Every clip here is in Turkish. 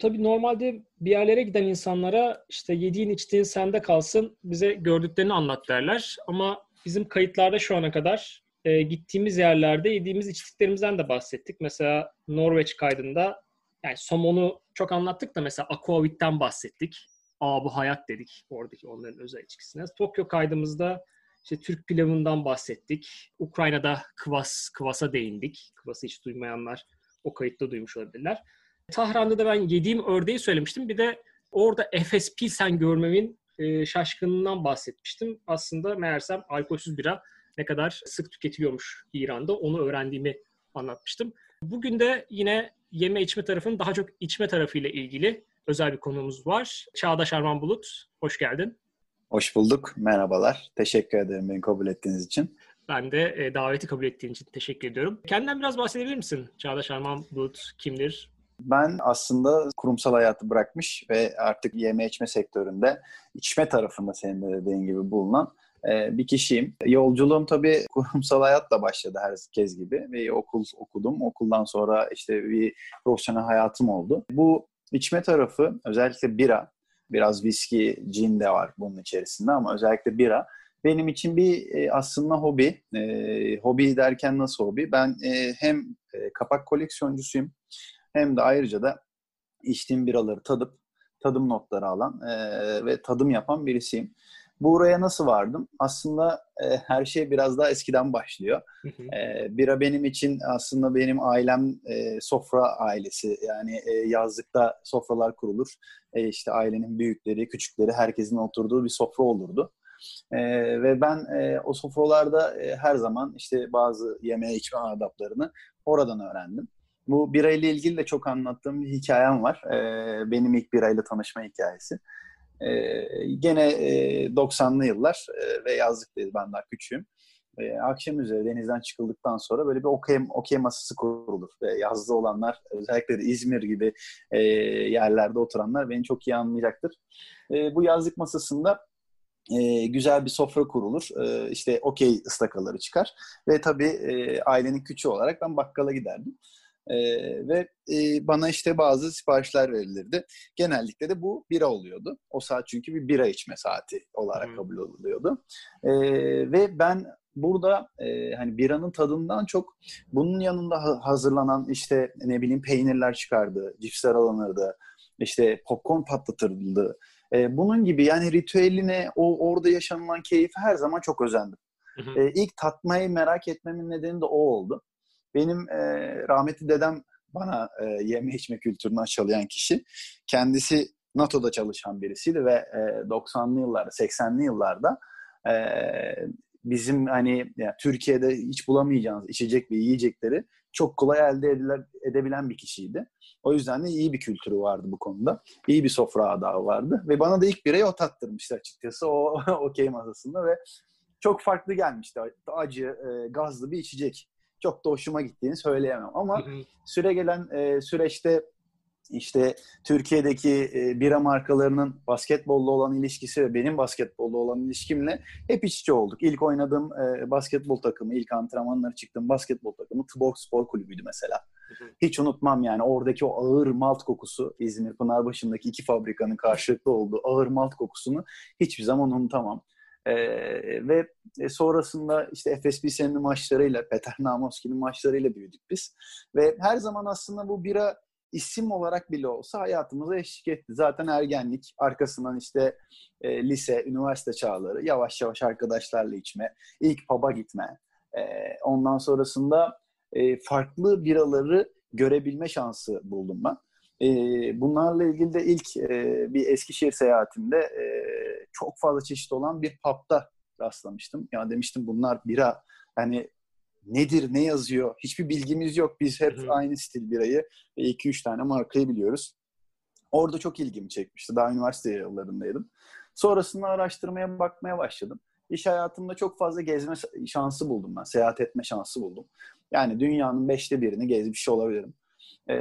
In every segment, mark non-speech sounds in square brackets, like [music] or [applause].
Tabii normalde bir yerlere giden insanlara işte yediğin içtiğin sende kalsın bize gördüklerini anlat derler. Ama bizim kayıtlarda şu ana kadar e, gittiğimiz yerlerde yediğimiz içtiklerimizden de bahsettik. Mesela Norveç kaydında yani somonu çok anlattık da mesela aquavit'ten bahsettik. Aa bu hayat dedik oradaki onların özel içkisine. Tokyo kaydımızda işte Türk pilavından bahsettik. Ukrayna'da kıvas, kıvasa değindik. Kıvası hiç duymayanlar o kayıtta duymuş olabilirler. Tahran'da da ben yediğim ördeği söylemiştim. Bir de orada Efes Pilsen görmemin e, şaşkınlığından bahsetmiştim. Aslında meğersem alkolsüz bira ne kadar sık tüketiliyormuş İran'da onu öğrendiğimi anlatmıştım. Bugün de yine yeme içme tarafının daha çok içme tarafıyla ilgili özel bir konumuz var. Çağdaş Arman Bulut, hoş geldin. Hoş bulduk, merhabalar. Teşekkür ederim beni kabul ettiğiniz için. Ben de e, daveti kabul ettiğin için teşekkür ediyorum. Kendinden biraz bahsedebilir misin? Çağdaş Arman Bulut kimdir? Ben aslında kurumsal hayatı bırakmış ve artık yeme içme sektöründe içme tarafında senin de dediğin gibi bulunan e, bir kişiyim. Yolculuğum tabii [laughs] kurumsal hayatla başladı herkes gibi. Ve okul okudum. Okuldan sonra işte bir profesyonel hayatım oldu. Bu içme tarafı özellikle bira, biraz viski, cin de var bunun içerisinde ama özellikle bira benim için bir e, aslında hobi. E, hobi derken nasıl hobi? Ben hem kapak koleksiyoncusuyum hem de ayrıca da içtiğim biraları tadıp tadım notları alan e, ve tadım yapan birisiyim. Buraya nasıl vardım? Aslında e, her şey biraz daha eskiden başlıyor. E, bira benim için aslında benim ailem e, sofra ailesi. Yani e, yazlıkta sofralar kurulur. E, işte ailenin büyükleri, küçükleri herkesin oturduğu bir sofra olurdu. E, ve ben e, o sofralarda e, her zaman işte bazı yeme içme adaplarını oradan öğrendim. Bu birayla ilgili de çok anlattığım bir hikayem var. E, benim ilk birayla tanışma hikayesi. E, gene e, 90'lı yıllar e, ve yazlıktayız ben daha küçüğüm. E, akşam üzeri denizden çıkıldıktan sonra böyle bir okey, okey masası kurulur. Ve yazlı olanlar özellikle de İzmir gibi e, yerlerde oturanlar beni çok iyi anlayacaktır. E, bu yazlık masasında e, güzel bir sofra kurulur. E, işte okey ıstakaları çıkar. Ve tabii e, ailenin küçüğü olarak ben bakkala giderdim. E, ve e, bana işte bazı siparişler verilirdi. Genellikle de bu bira oluyordu. O saat çünkü bir bira içme saati olarak hmm. kabul ediliyordu. E, ve ben burada e, hani biranın tadından çok bunun yanında hazırlanan işte ne bileyim peynirler çıkardı, cipsler alınırdı, işte popcorn patlatırdı. E, bunun gibi yani ritüeline, o orada yaşanılan keyfi her zaman çok özendim. Hı hı. E, ilk tatmayı merak etmemin nedeni de o oldu. Benim e, rahmetli dedem bana e, yeme içme kültürünü aşılayan kişi. Kendisi NATO'da çalışan birisiydi ve e, 90'lı yıllarda, 80'li yıllarda e, bizim hani yani Türkiye'de hiç bulamayacağınız içecek ve yiyecekleri çok kolay elde ediler, edebilen bir kişiydi. O yüzden de iyi bir kültürü vardı bu konuda. İyi bir sofra adabı vardı. Ve bana da ilk bireyi o tattırmıştı açıkçası o [laughs] okey masasında ve çok farklı gelmişti. Acı, e, gazlı bir içecek çok da hoşuma gittiğini söyleyemem. Ama süre gelen e, süreçte işte Türkiye'deki e, bira markalarının basketbolla olan ilişkisi ve benim basketbolla olan ilişkimle hep iç içe olduk. İlk oynadığım e, basketbol takımı, ilk antrenmanlara çıktığım basketbol takımı Tuborg Spor Kulübü'ydü mesela. Hiç unutmam yani oradaki o ağır malt kokusu İzmir Pınarbaşı'ndaki iki fabrikanın karşılıklı olduğu ağır malt kokusunu hiçbir zaman unutamam. E, ve sonrasında işte Efes Pilsen'in maçlarıyla, Peter Namoski'nin maçlarıyla büyüdük biz. Ve her zaman aslında bu bira isim olarak bile olsa hayatımıza eşlik etti. Zaten ergenlik, arkasından işte e, lise, üniversite çağları, yavaş yavaş arkadaşlarla içme, ilk pub'a gitme. E, ondan sonrasında e, farklı biraları görebilme şansı buldum ben. E, bunlarla ilgili de ilk e, bir Eskişehir seyahatimde e, çok fazla çeşit olan bir pub'da rastlamıştım. Ya demiştim bunlar bira hani nedir, ne yazıyor hiçbir bilgimiz yok. Biz hep Hı-hı. aynı stil birayı ve 2-3 tane markayı biliyoruz. Orada çok ilgimi çekmişti. Daha üniversite yıllarındaydım. Sonrasında araştırmaya bakmaya başladım. İş hayatımda çok fazla gezme şansı buldum ben. Seyahat etme şansı buldum. Yani dünyanın beşte birini gezmiş olabilirim. E,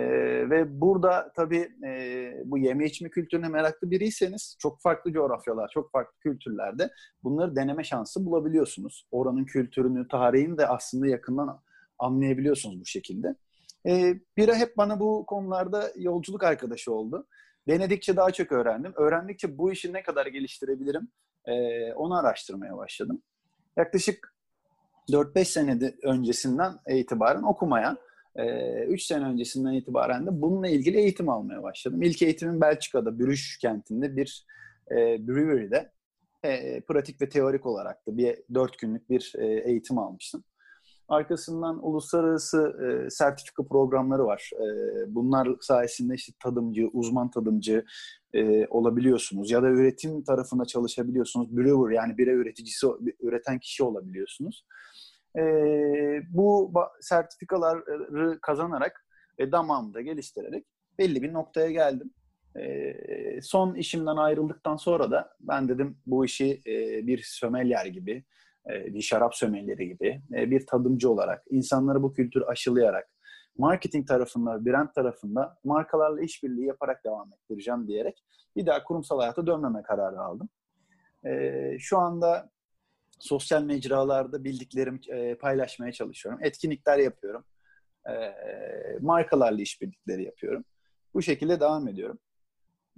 ve burada tabii e, bu yeme içme kültürüne meraklı biriyseniz çok farklı coğrafyalar, çok farklı kültürlerde bunları deneme şansı bulabiliyorsunuz. Oranın kültürünü, tarihini de aslında yakından anlayabiliyorsunuz bu şekilde. E, bira hep bana bu konularda yolculuk arkadaşı oldu. Denedikçe daha çok öğrendim. Öğrendikçe bu işi ne kadar geliştirebilirim e, onu araştırmaya başladım. Yaklaşık 4-5 sene öncesinden itibaren okumaya, 3 sene öncesinden itibaren de bununla ilgili eğitim almaya başladım. İlk eğitimim Belçika'da, Brüş kentinde bir e, brewery'de e, pratik ve teorik olarak da bir 4 günlük bir e, eğitim almıştım. Arkasından uluslararası e, sertifika programları var. E, bunlar sayesinde işte tadımcı, uzman tadımcı e, olabiliyorsunuz. Ya da üretim tarafında çalışabiliyorsunuz. Brewer yani bira üreticisi, üreten kişi olabiliyorsunuz. E, bu sertifikaları kazanarak ve damağımı da geliştirerek belli bir noktaya geldim. E, son işimden ayrıldıktan sonra da ben dedim bu işi e, bir sömelyer gibi e, bir şarap sömelleri gibi e, bir tadımcı olarak insanları bu kültür aşılayarak marketing tarafında, brand tarafında markalarla işbirliği yaparak devam ettireceğim diyerek bir daha kurumsal hayata dönmeme kararı aldım. E, şu anda sosyal mecralarda bildiklerimi paylaşmaya çalışıyorum. Etkinlikler yapıyorum. Markalarla işbirlikleri yapıyorum. Bu şekilde devam ediyorum.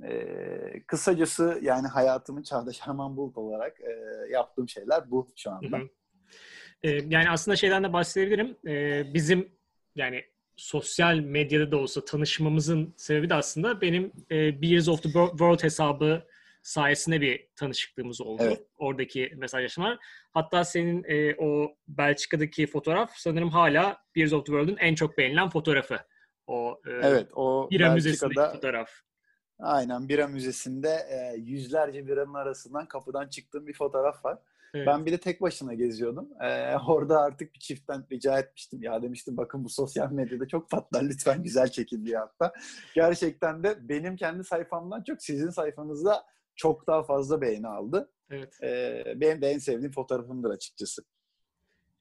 E, kısacası yani hayatımın Çağdaş [laughs] Arman Bulut olarak e, yaptığım şeyler bu şu anda. Hı hı. E, yani aslında şeyden de bahsedebilirim. E, bizim yani sosyal medyada da olsa tanışmamızın sebebi de aslında benim e, Beers of the World hesabı sayesinde bir tanışıklığımız oldu. Evet. Oradaki mesajlaşmalar. Hatta senin e, o Belçika'daki fotoğraf sanırım hala Beers of the World'un en çok beğenilen fotoğrafı. O e, evet, o bira müzesindeki fotoğraf. Aynen bira müzesinde e, yüzlerce biranın arasından kapıdan çıktığım bir fotoğraf var. Evet. Ben bir de tek başına geziyordum. Ee, [laughs] orada artık bir çiftten rica etmiştim. Ya demiştim bakın bu sosyal medyada çok patlar lütfen güzel çekin diye hatta. Gerçekten de benim kendi sayfamdan çok sizin sayfanızda çok daha fazla beğeni aldı. Evet. Ee, benim de en sevdiğim fotoğrafımdır açıkçası.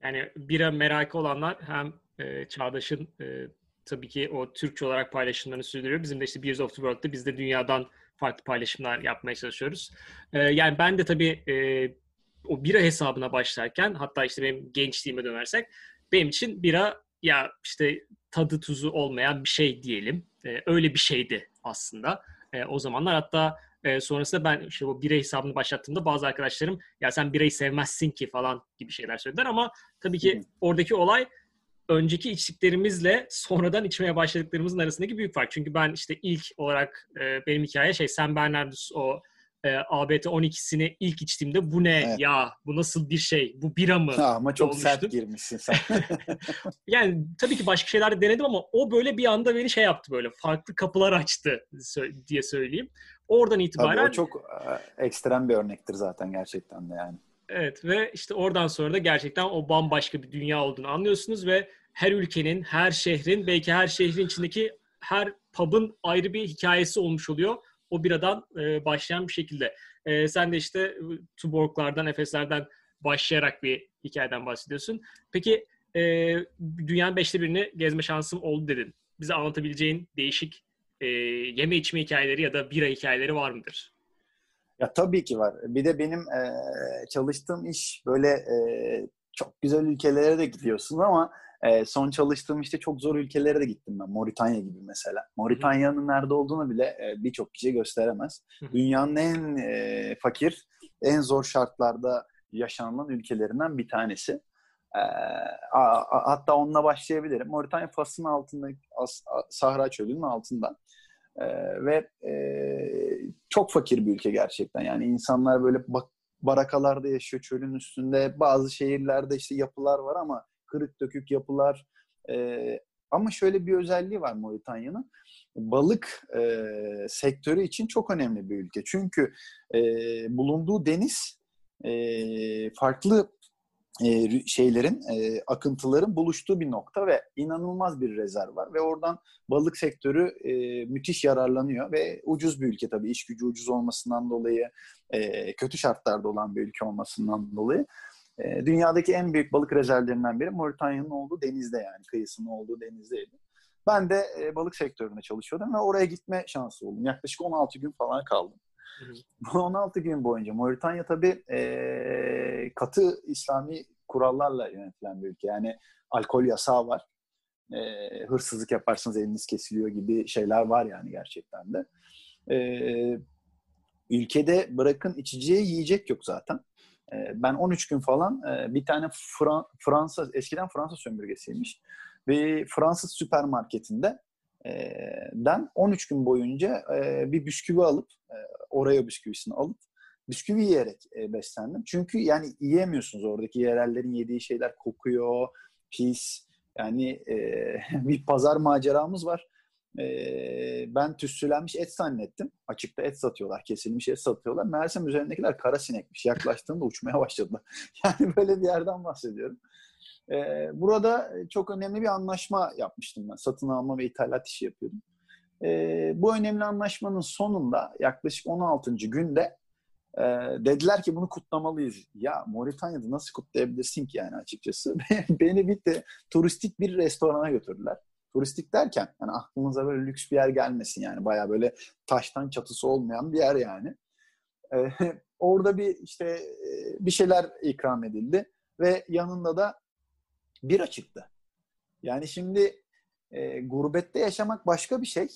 Yani bira merakı olanlar hem e, Çağdaş'ın e, tabii ki o Türkçe olarak paylaşımlarını sürdürüyor. Bizim de işte Beers of the World'da biz de dünyadan farklı paylaşımlar yapmaya çalışıyoruz. Ee, yani ben de tabii e, o bira hesabına başlarken hatta işte benim gençliğime dönersek benim için bira ya işte tadı tuzu olmayan bir şey diyelim. E, öyle bir şeydi aslında. E, o zamanlar hatta e, sonrasında ben işte o bira hesabını başlattığımda bazı arkadaşlarım ya sen birayı sevmezsin ki falan gibi şeyler söylediler ama tabii ki oradaki olay önceki içtiklerimizle sonradan içmeye başladıklarımızın arasındaki büyük fark. Çünkü ben işte ilk olarak e, benim hikaye şey Sam Bernardus o e, ABT 12'sini ilk içtiğimde bu ne evet. ya bu nasıl bir şey bu bira mı? Ha, ama çok olmuştum. sert girmişsin sen. [laughs] yani tabii ki başka şeyler de denedim ama o böyle bir anda beni şey yaptı böyle farklı kapılar açtı diye söyleyeyim. Oradan itibaren... Tabii o çok ekstrem bir örnektir zaten gerçekten de yani. Evet ve işte oradan sonra da gerçekten o bambaşka bir dünya olduğunu anlıyorsunuz ve her ülkenin, her şehrin, belki her şehrin içindeki her pub'ın ayrı bir hikayesi olmuş oluyor. O biradan e, başlayan bir şekilde. E, sen de işte e, Tuborg'lardan, Efeslerden başlayarak bir hikayeden bahsediyorsun. Peki e, dünyanın beşte birini gezme şansım oldu dedin. Bize anlatabileceğin değişik e, yeme içme hikayeleri ya da bira hikayeleri var mıdır? Ya tabii ki var. Bir de benim e, çalıştığım iş böyle e, çok güzel ülkelere de gidiyorsun ama e, son çalıştığım işte çok zor ülkelere de gittim ben. Moritanya gibi mesela. Moritanya'nın nerede olduğunu bile e, birçok kişi gösteremez. Dünyanın en e, fakir, en zor şartlarda yaşanılan ülkelerinden bir tanesi. E, a, a, hatta onunla başlayabilirim. Moritanya Fas'ın altında, As, Sahra Çölü'nün altında. E, ve e, çok fakir bir ülke gerçekten. Yani insanlar böyle bak, barakalarda yaşıyor çölün üstünde. Bazı şehirlerde işte yapılar var ama kırık dökük yapılar. E, ama şöyle bir özelliği var Moritanya'nın. Balık e, sektörü için çok önemli bir ülke. Çünkü e, bulunduğu deniz e, farklı e, şeylerin, e, akıntıların buluştuğu bir nokta ve inanılmaz bir rezerv var. Ve oradan balık sektörü e, müthiş yararlanıyor ve ucuz bir ülke tabii. iş gücü ucuz olmasından dolayı, e, kötü şartlarda olan bir ülke olmasından dolayı. E, dünyadaki en büyük balık rezervlerinden biri Moritanya'nın olduğu denizde yani kıyısının olduğu denizdeydi. Ben de e, balık sektöründe çalışıyordum ve oraya gitme şansı buldum. Yaklaşık 16 gün falan kaldım. Bu [laughs] 16 gün boyunca Moritanya tabii e, katı İslami kurallarla yönetilen bir ülke. Yani alkol yasağı var. e, hırsızlık yaparsanız eliniz kesiliyor gibi şeyler var yani gerçekten de. E, ülkede bırakın içeceği yiyecek yok zaten. E, ben 13 gün falan e, bir tane Fran Fransa, eskiden Fransa sömürgesiymiş. Ve Fransız süpermarketinde e, den 13 gün boyunca e, bir bisküvi alıp, oraya bisküvisini alıp bisküvi yiyerek beslendim. Çünkü yani yiyemiyorsunuz oradaki yerellerin yediği şeyler kokuyor, pis. Yani [laughs] bir pazar maceramız var. E, ben tüssülenmiş et zannettim. Açıkta et satıyorlar, kesilmiş et satıyorlar. Meğersem üzerindekiler kara sinekmiş. Yaklaştığımda uçmaya başladılar. [laughs] Yani böyle bir yerden bahsediyorum. E, burada çok önemli bir anlaşma yapmıştım ben. Satın alma ve ithalat işi yapıyordum. E, bu önemli anlaşmanın sonunda yaklaşık 16. günde e, dediler ki bunu kutlamalıyız. Ya Moritanya'da nasıl kutlayabilirsin ki yani açıkçası? [laughs] Beni bir de turistik bir restorana götürdüler. Turistik derken yani aklınıza böyle lüks bir yer gelmesin yani. Baya böyle taştan çatısı olmayan bir yer yani. E, [laughs] orada bir işte bir şeyler ikram edildi ve yanında da bira çıktı. Yani şimdi e, gurbette yaşamak başka bir şey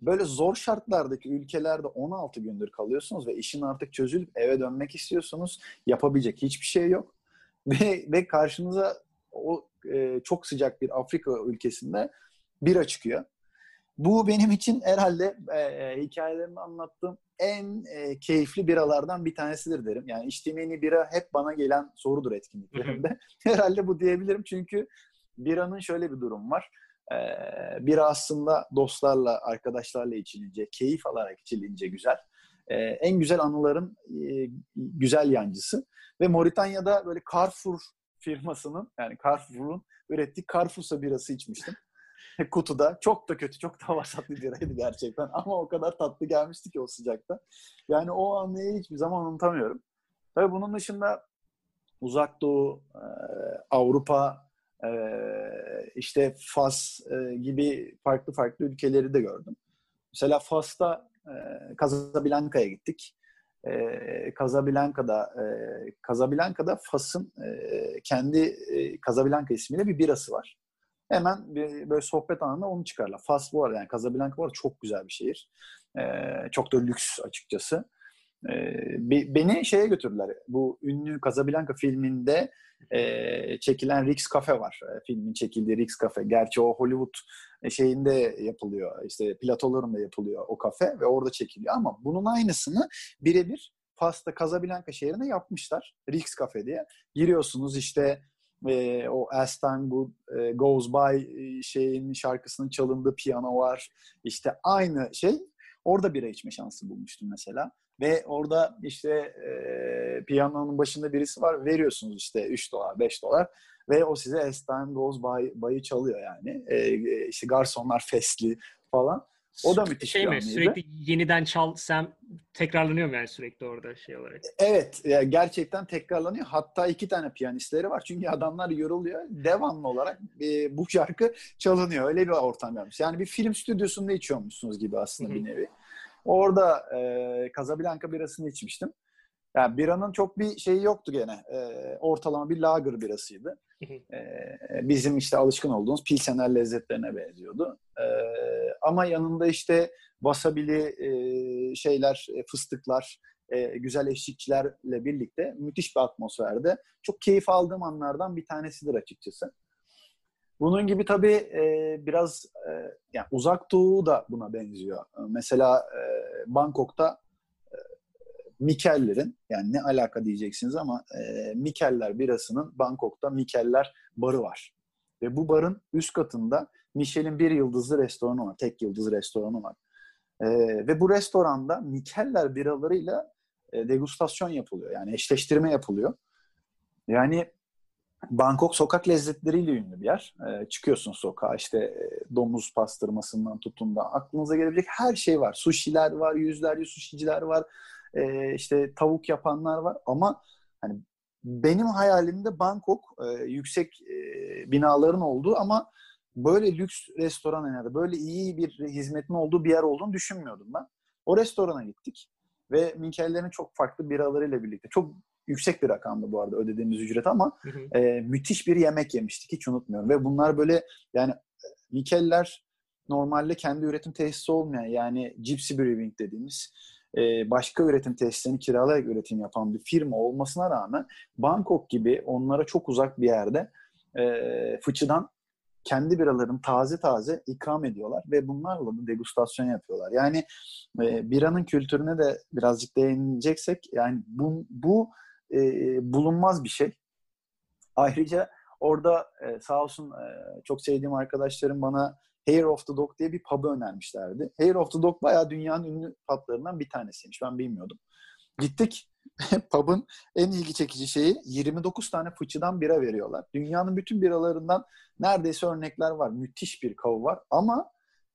böyle zor şartlardaki ülkelerde 16 gündür kalıyorsunuz ve işin artık çözülüp eve dönmek istiyorsunuz. Yapabilecek hiçbir şey yok. [laughs] Ve, ve karşınıza o e, çok sıcak bir Afrika ülkesinde bira çıkıyor. Bu benim için herhalde e, e, hikayelerimi anlattığım en e, keyifli biralardan bir tanesidir derim. Yani içtiğim en iyi bira hep bana gelen sorudur etkinliklerimde. [laughs] herhalde bu diyebilirim çünkü biranın şöyle bir durum var ee, biri aslında dostlarla, arkadaşlarla içilince, keyif alarak içilince güzel. Ee, en güzel anıların e, güzel yancısı. Ve Moritanya'da böyle Carrefour firmasının, yani Carrefour'un ürettiği Carrefour'sa birası içmiştim. [laughs] Kutuda. Çok da kötü, çok da vasat bir biraydı gerçekten. [laughs] Ama o kadar tatlı gelmişti ki o sıcakta. Yani o anıyı hiçbir zaman unutamıyorum. Tabii bunun dışında Uzak Doğu, e, Avrupa, ee, işte Fas e, gibi farklı farklı ülkeleri de gördüm. Mesela Fas'ta e, Casablanca'ya gittik. E, Casablanca'da e, Casablanca'da Fas'ın e, kendi e, Casablanca ismiyle bir birası var. Hemen bir, böyle sohbet anında onu çıkarlar. Fas bu arada yani Casablanca bu arada çok güzel bir şehir. E, çok da lüks açıkçası. E, beni şeye götürdüler. Bu ünlü Casablanca filminde e, çekilen Rix Cafe var. E, filmin çekildiği Rix Cafe. Gerçi o Hollywood şeyinde yapılıyor. İşte platolarında yapılıyor o kafe ve orada çekiliyor. Ama bunun aynısını birebir Fas'ta Casablanca şehrine yapmışlar. Rix Cafe diye. Giriyorsunuz işte e, o As Time e, Goes By e, şeyin şarkısının çalındığı piyano var. İşte aynı şey. Orada bira içme şansı bulmuştum mesela. Ve orada işte e, piyanonun başında birisi var. Veriyorsunuz işte 3 dolar, 5 dolar. Ve o size As Time Goes By, By'ı çalıyor yani. E, işte garsonlar fesli falan. O da müthiş şey bir mi? anıydı. Sürekli yeniden çal sen tekrarlanıyor mu yani sürekli orada şey olarak? Evet. Gerçekten tekrarlanıyor. Hatta iki tane piyanistleri var. Çünkü adamlar yoruluyor. Devamlı olarak e, bu şarkı çalınıyor. Öyle bir ortam yapmış. Yani bir film stüdyosunda içiyormuşsunuz gibi aslında bir nevi. Orada e, Casablanca birasını içmiştim. Yani biranın çok bir şeyi yoktu gene. E, ortalama bir lager birasıydı. e, bizim işte alışkın olduğumuz pilsener lezzetlerine benziyordu. E, ama yanında işte wasabili e, şeyler, e, fıstıklar, e, güzel eşlikçilerle birlikte müthiş bir atmosferde. Çok keyif aldığım anlardan bir tanesidir açıkçası. Bunun gibi tabii e, biraz e, yani uzak doğu da buna benziyor. Mesela e, Bangkok'ta Mikeller'in yani ne alaka diyeceksiniz ama e, Mikeller birasının Bangkok'ta Mikeller barı var. Ve bu barın üst katında Michelin bir yıldızlı restoranı var. Tek yıldız restoranı var. E, ve bu restoranda Mikeller biralarıyla e, degustasyon yapılıyor. Yani eşleştirme yapılıyor. Yani Bangkok sokak lezzetleriyle ünlü bir yer. E, çıkıyorsun sokağa işte e, domuz pastırmasından tutun da aklınıza gelebilecek her şey var. Sushi'ler var, yüzlerce sushiciler var. E, işte tavuk yapanlar var ama hani benim hayalimde Bangkok e, yüksek e, binaların olduğu ama böyle lüks restoran yani böyle iyi bir hizmetin olduğu bir yer olduğunu düşünmüyordum ben. O restorana gittik ve Minkellerin çok farklı biralarıyla birlikte çok yüksek bir rakamdı bu arada ödediğimiz ücret ama E, müthiş bir yemek yemiştik hiç unutmuyorum. Ve bunlar böyle yani Mikeller normalde kendi üretim tesisi olmayan yani Gypsy Brewing dediğimiz e, başka üretim tesislerini kiralayarak üretim yapan bir firma olmasına rağmen Bangkok gibi onlara çok uzak bir yerde e, fıçıdan kendi biralarını taze taze ikram ediyorlar ve bunlarla da degustasyon yapıyorlar. Yani e, biranın kültürüne de birazcık değineceksek yani bu, bu bulunmaz bir şey. Ayrıca orada sağ olsun çok sevdiğim arkadaşlarım bana Hair of the Dog diye bir pub'ı önermişlerdi. Hair of the Dog bayağı dünyanın ünlü pub'larından bir tanesiymiş. Ben bilmiyordum. Gittik. [laughs] pub'ın en ilgi çekici şeyi 29 tane fıçıdan bira veriyorlar. Dünyanın bütün biralarından neredeyse örnekler var. Müthiş bir kavu var. Ama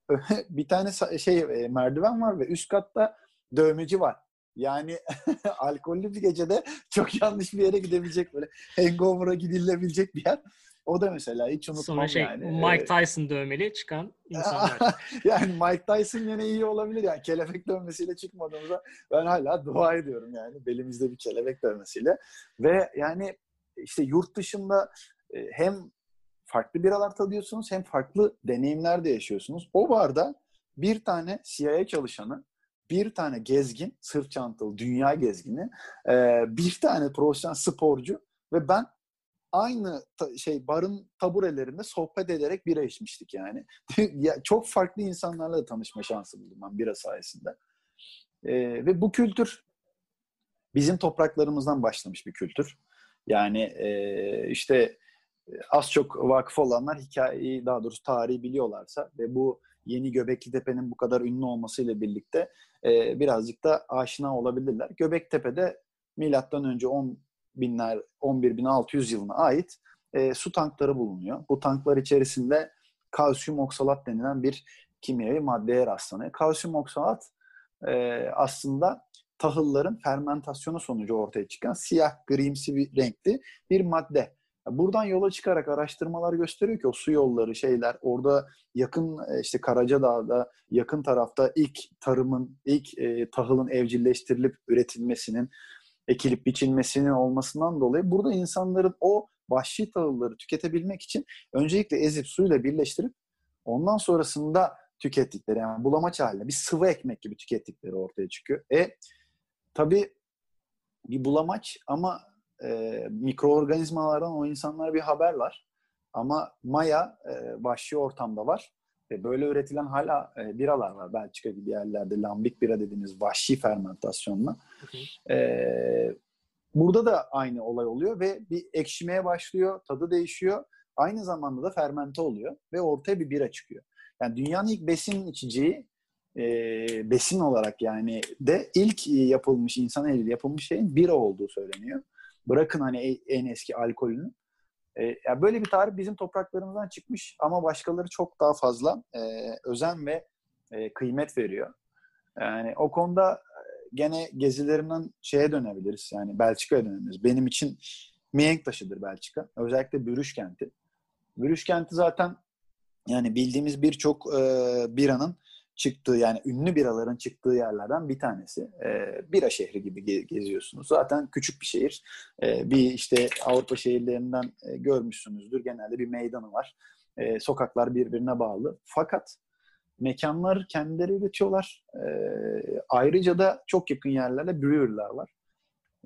[laughs] bir tane şey e, merdiven var ve üst katta dövmeci var. Yani [laughs] alkollü bir gecede çok yanlış bir yere gidebilecek böyle hangover'a gidilebilecek bir yer. O da mesela hiç unutmam Sonra şey, yani. Mike Tyson dövmeli çıkan insanlar. [laughs] yani Mike Tyson yine iyi olabilir yani kelebek dövmesiyle çıkmadığımızda ben hala dua ediyorum yani belimizde bir kelebek dövmesiyle. Ve yani işte yurt dışında e, hem farklı biralar tadıyorsunuz hem farklı deneyimler de yaşıyorsunuz. O barda bir tane CIA çalışanı, bir tane gezgin, sırt çantalı dünya gezgini, e, bir tane profesyonel sporcu ve ben aynı ta, şey barın taburelerinde sohbet ederek bira içmiştik yani. [laughs] ya, çok farklı insanlarla da tanışma şansı buldum ben bira sayesinde. E, ve bu kültür bizim topraklarımızdan başlamış bir kültür. Yani e, işte az çok vakıf olanlar hikayeyi daha doğrusu tarihi biliyorlarsa ve bu yeni Göbekli Tepe'nin bu kadar ünlü olmasıyla birlikte e, birazcık da aşina olabilirler. Göbektepe'de milattan önce 10 binler 11.600 yılına ait e, su tankları bulunuyor. Bu tanklar içerisinde kalsiyum oksalat denilen bir kimyevi maddeye rastlanıyor. Kalsiyum oksalat e, aslında tahılların fermentasyonu sonucu ortaya çıkan siyah grimsi bir renkli bir madde. Buradan yola çıkarak araştırmalar gösteriyor ki o su yolları şeyler orada yakın e, işte Karacadağ'da yakın tarafta ilk tarımın ilk e, tahılın evcilleştirilip üretilmesinin ekilip biçilmesinin olmasından dolayı burada insanların o vahşi tahılları tüketebilmek için öncelikle ezip suyla birleştirip ondan sonrasında tükettikleri yani bulamaç halinde bir sıvı ekmek gibi tükettikleri ortaya çıkıyor. E tabi bir bulamaç ama e, mikroorganizmalardan o insanlara bir haber var. Ama maya e, vahşi ortamda var. E, böyle üretilen hala e, biralar var. Belçika gibi yerlerde lambik bira dediğimiz vahşi fermentasyonla. E, burada da aynı olay oluyor ve bir ekşimeye başlıyor, tadı değişiyor. Aynı zamanda da fermente oluyor ve ortaya bir bira çıkıyor. Yani dünyanın ilk besin içeceği e, besin olarak yani de ilk yapılmış insan eliyle yapılmış şeyin bira olduğu söyleniyor. Bırakın hani en eski alkolünü. E, yani böyle bir tarih bizim topraklarımızdan çıkmış ama başkaları çok daha fazla e, özen ve e, kıymet veriyor. Yani o konuda e, gene gezilerimden şeye dönebiliriz. Yani Belçika'ya dönebiliriz. Benim için mihenk taşıdır Belçika. Özellikle Bürüş kenti. Bürüş kenti zaten yani bildiğimiz birçok e, biranın çıktığı yani ünlü biraların çıktığı yerlerden bir tanesi. E, bira şehri gibi geziyorsunuz. Zaten küçük bir şehir. E, bir işte Avrupa şehirlerinden e, görmüşsünüzdür. Genelde bir meydanı var. E, sokaklar birbirine bağlı. Fakat mekanlar kendileri üretiyorlar. E, ayrıca da çok yakın yerlerde brewer'lar var.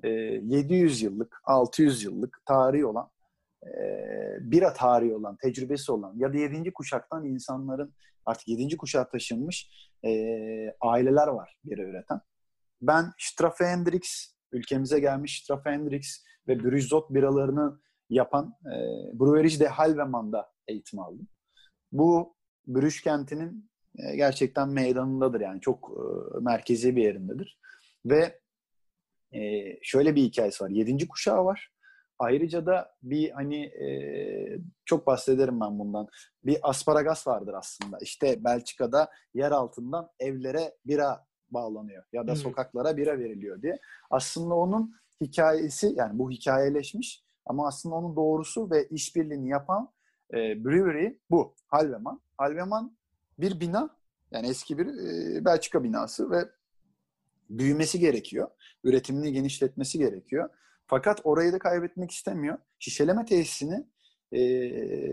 E, 700 yıllık, 600 yıllık tarihi olan bira tarihi olan, tecrübesi olan ya da yedinci kuşaktan insanların artık yedinci kuşağa taşınmış e, aileler var bira üreten. Ben Straffe Hendrix, ülkemize gelmiş Straffe Hendrix ve Brüzzot biralarını yapan e, Brewerij de Halveman'da eğitim aldım. Bu Brüş kentinin e, gerçekten meydanındadır yani çok e, merkezi bir yerindedir. Ve e, şöyle bir hikayesi var. Yedinci kuşağı var. Ayrıca da bir hani e, çok bahsederim ben bundan. Bir asparagas vardır aslında. İşte Belçika'da yer altından evlere bira bağlanıyor ya da hmm. sokaklara bira veriliyor diye. Aslında onun hikayesi yani bu hikayeleşmiş ama aslında onun doğrusu ve işbirliğini yapan e, brewery bu. Halveman. Halveman bir bina yani eski bir e, Belçika binası ve büyümesi gerekiyor. Üretimini genişletmesi gerekiyor. Fakat orayı da kaybetmek istemiyor. Şişeleme tesisini e,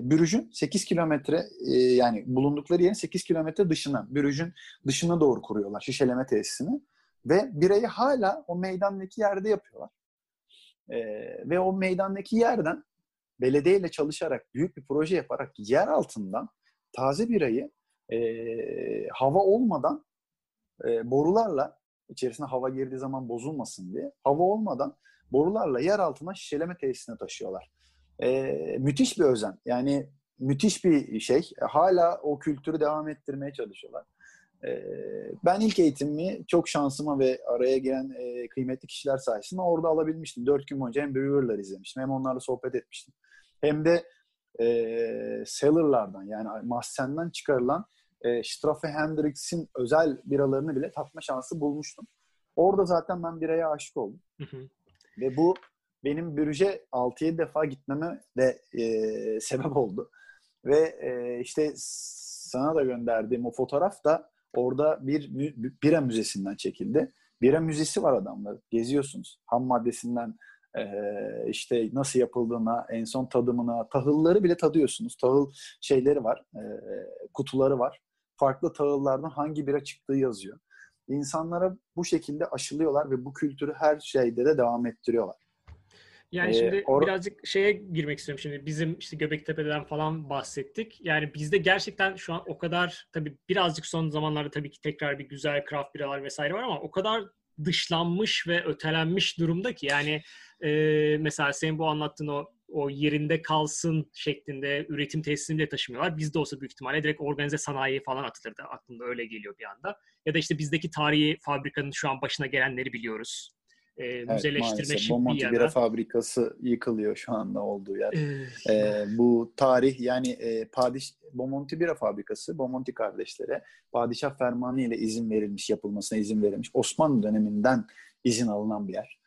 Bürüj'ün 8 kilometre e, yani bulundukları yerin 8 kilometre dışına, Bürüj'ün dışına doğru kuruyorlar şişeleme tesisini. Ve birayı hala o meydandaki yerde yapıyorlar. E, ve o meydandaki yerden belediyeyle çalışarak, büyük bir proje yaparak yer altından taze birayı e, hava olmadan e, borularla içerisine hava girdiği zaman bozulmasın diye hava olmadan borularla yer altına şişeleme tesisine taşıyorlar. E, müthiş bir özen. Yani müthiş bir şey. Hala o kültürü devam ettirmeye çalışıyorlar. E, ben ilk eğitimimi çok şansıma ve araya giren e, kıymetli kişiler sayesinde orada alabilmiştim. Dört gün boyunca hem brewer'lar izlemiştim hem onlarla sohbet etmiştim. Hem de e, cellarlardan yani mahzenden çıkarılan e, Straffe Hendrix'in özel biralarını bile tatma şansı bulmuştum. Orada zaten ben biraya aşık oldum. Hı hı. Ve bu benim bürüje 6-7 defa gitmeme de e, sebep oldu. Ve e, işte sana da gönderdiğim o fotoğraf da orada bir bira müzesinden çekildi. Bira müzesi var adamlar. Geziyorsunuz. Ham maddesinden e, işte nasıl yapıldığına, en son tadımına, tahılları bile tadıyorsunuz. Tahıl şeyleri var, e, kutuları var. Farklı tahıllardan hangi bira çıktığı yazıyor. İnsanlara bu şekilde aşılıyorlar ve bu kültürü her şeyde de devam ettiriyorlar. Yani ee, şimdi or- birazcık şeye girmek istiyorum şimdi. Bizim işte Göbektepe'den falan bahsettik. Yani bizde gerçekten şu an o kadar tabii birazcık son zamanlarda tabii ki tekrar bir güzel craft biralar vesaire var ama o kadar dışlanmış ve ötelenmiş durumda ki yani e, mesela senin bu anlattığın o o yerinde kalsın şeklinde üretim tesisini bile taşımıyorlar. Bizde olsa büyük ihtimalle direkt organize sanayi falan atılırdı. Aklımda öyle geliyor bir anda. Ya da işte bizdeki tarihi fabrikanın şu an başına gelenleri biliyoruz e, evet, müzeleştirme şık bir yana. Bira Fabrikası yıkılıyor şu anda olduğu yer. Ee, e, bu tarih yani e, Padiş Bomonti Bira Fabrikası, Bomonti kardeşlere padişah fermanı ile izin verilmiş, yapılmasına izin verilmiş. Osmanlı döneminden izin alınan bir yer.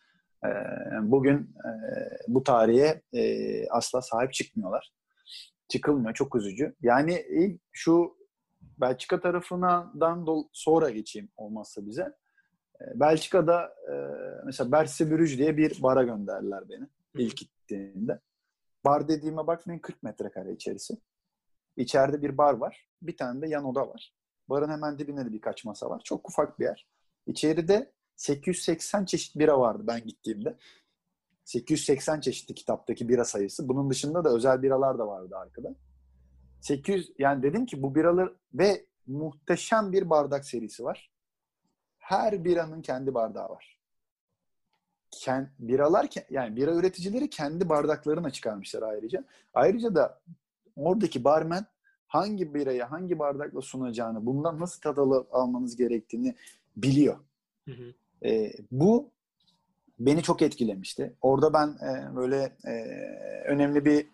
Bugün bu tarihe asla sahip çıkmıyorlar. Çıkılmıyor, çok üzücü. Yani şu Belçika tarafından sonra geçeyim olmazsa bize. Belçika'da mesela Berse Brüj diye bir bara gönderdiler beni ilk gittiğimde. Bar dediğime bakmayın 40 metrekare içerisi. İçeride bir bar var. Bir tane de yan oda var. Barın hemen dibinde de birkaç masa var. Çok ufak bir yer. İçeride 880 çeşit bira vardı ben gittiğimde. 880 çeşitli kitaptaki bira sayısı. Bunun dışında da özel biralar da vardı arkada. 800 yani dedim ki bu biralar ve muhteşem bir bardak serisi var her biranın kendi bardağı var. Kend, biralar yani bira üreticileri kendi bardaklarına çıkarmışlar ayrıca. Ayrıca da oradaki barmen hangi birayı hangi bardakla sunacağını, bundan nasıl tad almanız gerektiğini biliyor. Hı hı. E, bu beni çok etkilemişti. Orada ben e, böyle e, önemli bir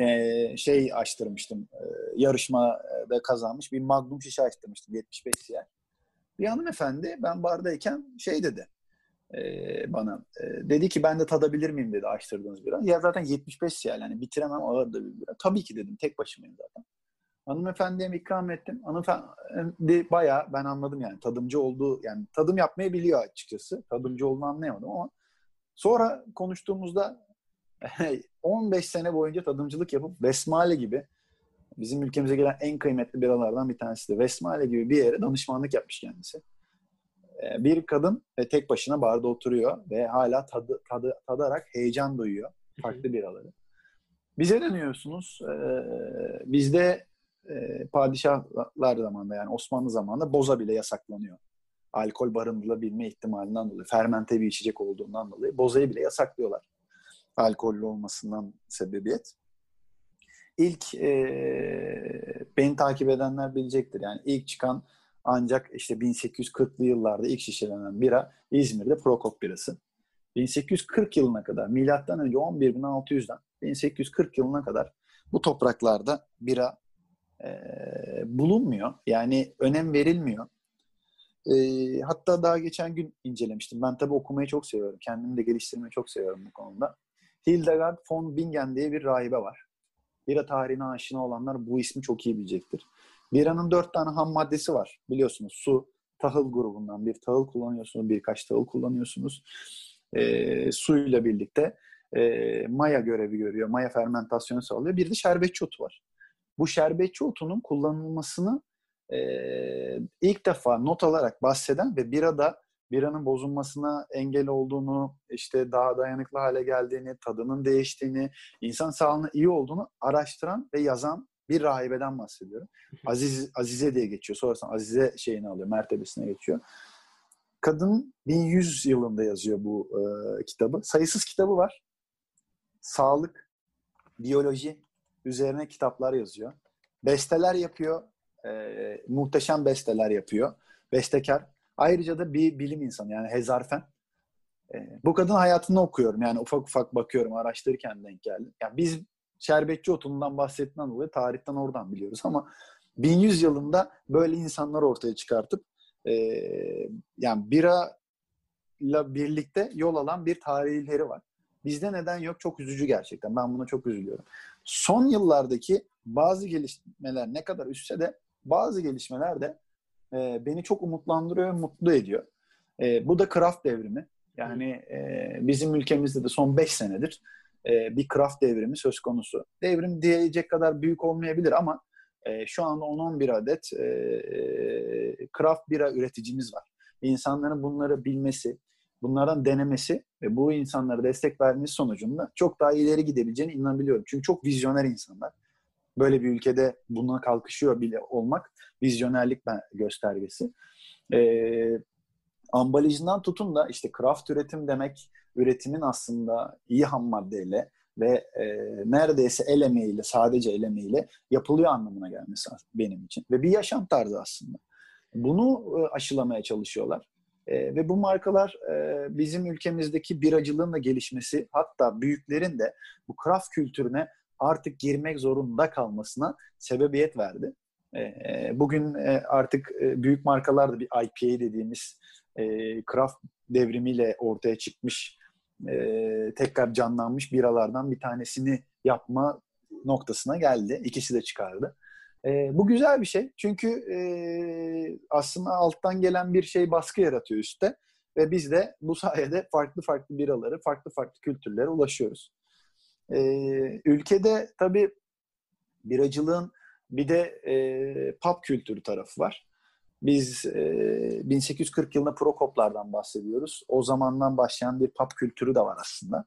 e, şey açtırmıştım. E, yarışmada kazanmış bir Magnum şişe açtırmıştım 75 yer. Bir hanımefendi ben bardayken şey dedi e, bana. E, dedi ki ben de tadabilir miyim dedi açtırdığınız bira. Ya zaten 75 siyal yani bitiremem ağır da bir bira. Tabii ki dedim tek başımayım zaten. Hanımefendiye ikram ettim. Hanımefendi bayağı ben anladım yani tadımcı olduğu yani tadım yapmayı biliyor açıkçası. Tadımcı olduğunu anlayamadım ama sonra konuştuğumuzda [laughs] 15 sene boyunca tadımcılık yapıp Besmale gibi bizim ülkemize gelen en kıymetli biralardan bir tanesi de. Vesmale gibi bir yere danışmanlık yapmış kendisi. Ee, bir kadın ve tek başına barda oturuyor ve hala tadı, tadı, tadarak heyecan duyuyor farklı biraları. Bize dönüyorsunuz. Ee, bizde e, padişahlar zamanında yani Osmanlı zamanında boza bile yasaklanıyor. Alkol barındırılabilme ihtimalinden dolayı, fermente bir içecek olduğundan dolayı bozayı bile yasaklıyorlar. Alkollü olmasından sebebiyet ilk e, beni takip edenler bilecektir. Yani ilk çıkan ancak işte 1840'lı yıllarda ilk şişelenen bira İzmir'de Prokop birası. 1840 yılına kadar milattan önce 11.600'den 1840 yılına kadar bu topraklarda bira e, bulunmuyor. Yani önem verilmiyor. E, hatta daha geçen gün incelemiştim. Ben tabii okumayı çok seviyorum. Kendimi de geliştirmeyi çok seviyorum bu konuda. Hildegard von Bingen diye bir rahibe var. Bira tarihine aşina olanlar bu ismi çok iyi bilecektir. Biranın dört tane ham maddesi var. Biliyorsunuz su, tahıl grubundan bir tahıl kullanıyorsunuz, birkaç tahıl kullanıyorsunuz. E, suyla birlikte e, maya görevi görüyor. Maya fermentasyonu sağlıyor. Bir de şerbetçi otu var. Bu şerbetçi otunun kullanılmasını e, ilk defa not alarak bahseden ve birada biranın bozulmasına engel olduğunu, işte daha dayanıklı hale geldiğini, tadının değiştiğini, insan sağlığına iyi olduğunu araştıran ve yazan bir rahibeden bahsediyorum. Aziz Azize diye geçiyor. Sonrasında Azize şeyini alıyor, mertebesine geçiyor. Kadın 1100 yılında yazıyor bu e, kitabı. Sayısız kitabı var. Sağlık, biyoloji üzerine kitaplar yazıyor. Besteler yapıyor. E, muhteşem besteler yapıyor. Bestekar. Ayrıca da bir bilim insanı yani Hezarfen. E, bu kadın hayatını okuyorum. Yani ufak ufak bakıyorum. Araştırırken denk geldi. Yani biz şerbetçi otundan bahsettiğinden dolayı tarihten oradan biliyoruz ama 1100 yılında böyle insanlar ortaya çıkartıp e, yani bira ile birlikte yol alan bir tarihleri var. Bizde neden yok? Çok üzücü gerçekten. Ben buna çok üzülüyorum. Son yıllardaki bazı gelişmeler ne kadar üstse de bazı gelişmeler de e, beni çok umutlandırıyor mutlu ediyor. E, bu da craft devrimi. Yani e, bizim ülkemizde de son 5 senedir e, bir craft devrimi söz konusu. Devrim diyecek kadar büyük olmayabilir ama e, şu anda 10-11 adet e, craft bira üreticimiz var. İnsanların bunları bilmesi, bunlardan denemesi ve bu insanlara destek vermesi sonucunda çok daha ileri gidebileceğine inanabiliyorum. Çünkü çok vizyoner insanlar. Böyle bir ülkede buna kalkışıyor bile olmak vizyonerlik göstergesi. Ee, ambalajından tutun da işte craft üretim demek üretimin aslında iyi ham maddeyle ve e, neredeyse el emeğiyle, sadece el emeğiyle yapılıyor anlamına gelmesi benim için. Ve bir yaşam tarzı aslında. Bunu e, aşılamaya çalışıyorlar. E, ve bu markalar e, bizim ülkemizdeki biracılığın da gelişmesi hatta büyüklerin de bu craft kültürüne artık girmek zorunda kalmasına sebebiyet verdi. E, e bugün e, artık e, büyük markalar da bir IPA dediğimiz e, craft devrimiyle ortaya çıkmış e, tekrar canlanmış biralardan bir tanesini yapma noktasına geldi. İkisi de çıkardı. E, bu güzel bir şey. Çünkü e, aslında alttan gelen bir şey baskı yaratıyor üstte. Ve biz de bu sayede farklı farklı biraları, farklı farklı kültürlere ulaşıyoruz. E, ülkede tabii biracılığın bir de e, pub kültürü tarafı var. Biz e, 1840 yılında Prokoplardan bahsediyoruz. O zamandan başlayan bir pub kültürü de var aslında.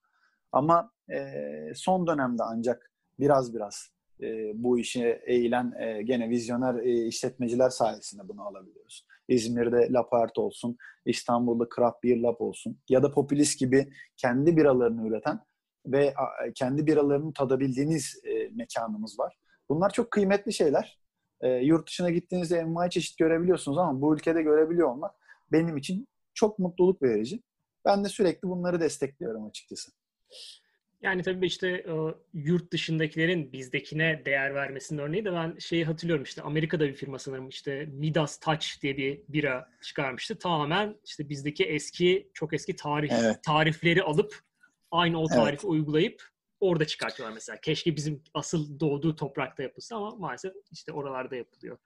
Ama e, son dönemde ancak biraz biraz e, bu işe eğilen e, gene vizyoner e, işletmeciler sayesinde bunu alabiliyoruz. İzmir'de Lapart olsun, İstanbul'da Craft Beer Lab olsun ya da Populist gibi kendi biralarını üreten ve a, kendi biralarını tadabildiğiniz e, mekanımız var. Bunlar çok kıymetli şeyler. E, yurt dışına gittiğinizde envai çeşit görebiliyorsunuz ama bu ülkede görebiliyor olmak benim için çok mutluluk verici. Ben de sürekli bunları destekliyorum açıkçası. Yani tabii işte o, yurt dışındakilerin bizdekine değer vermesinin örneği de ben şeyi hatırlıyorum işte Amerika'da bir firma sanırım işte Midas Touch diye bir bira çıkarmıştı. Tamamen işte bizdeki eski çok eski tarif evet. tarifleri alıp aynı o tarifi evet. uygulayıp orada çıkartıyorlar mesela. Keşke bizim asıl doğduğu toprakta yapılsa ama maalesef işte oralarda yapılıyor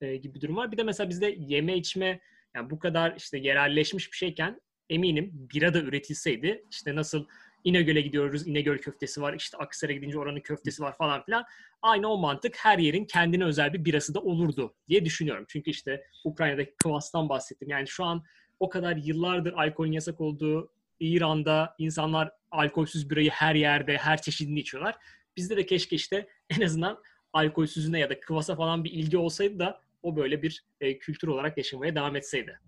e, gibi bir durum var. Bir de mesela bizde yeme içme yani bu kadar işte yerelleşmiş bir şeyken eminim bira da üretilseydi işte nasıl İnegöl'e gidiyoruz. İnegöl köftesi var. İşte Aksaray'a gidince oranın köftesi var falan filan. Aynı o mantık her yerin kendine özel bir birası da olurdu diye düşünüyorum. Çünkü işte Ukrayna'daki Kvass'tan bahsettim. Yani şu an o kadar yıllardır alkolün yasak olduğu İran'da insanlar alkolsüz birayı her yerde, her çeşidini içiyorlar. Bizde de keşke işte [laughs] en azından alkolsüzüne ya da kıvasa falan bir ilgi olsaydı da o böyle bir e, kültür olarak yaşamaya devam etseydi.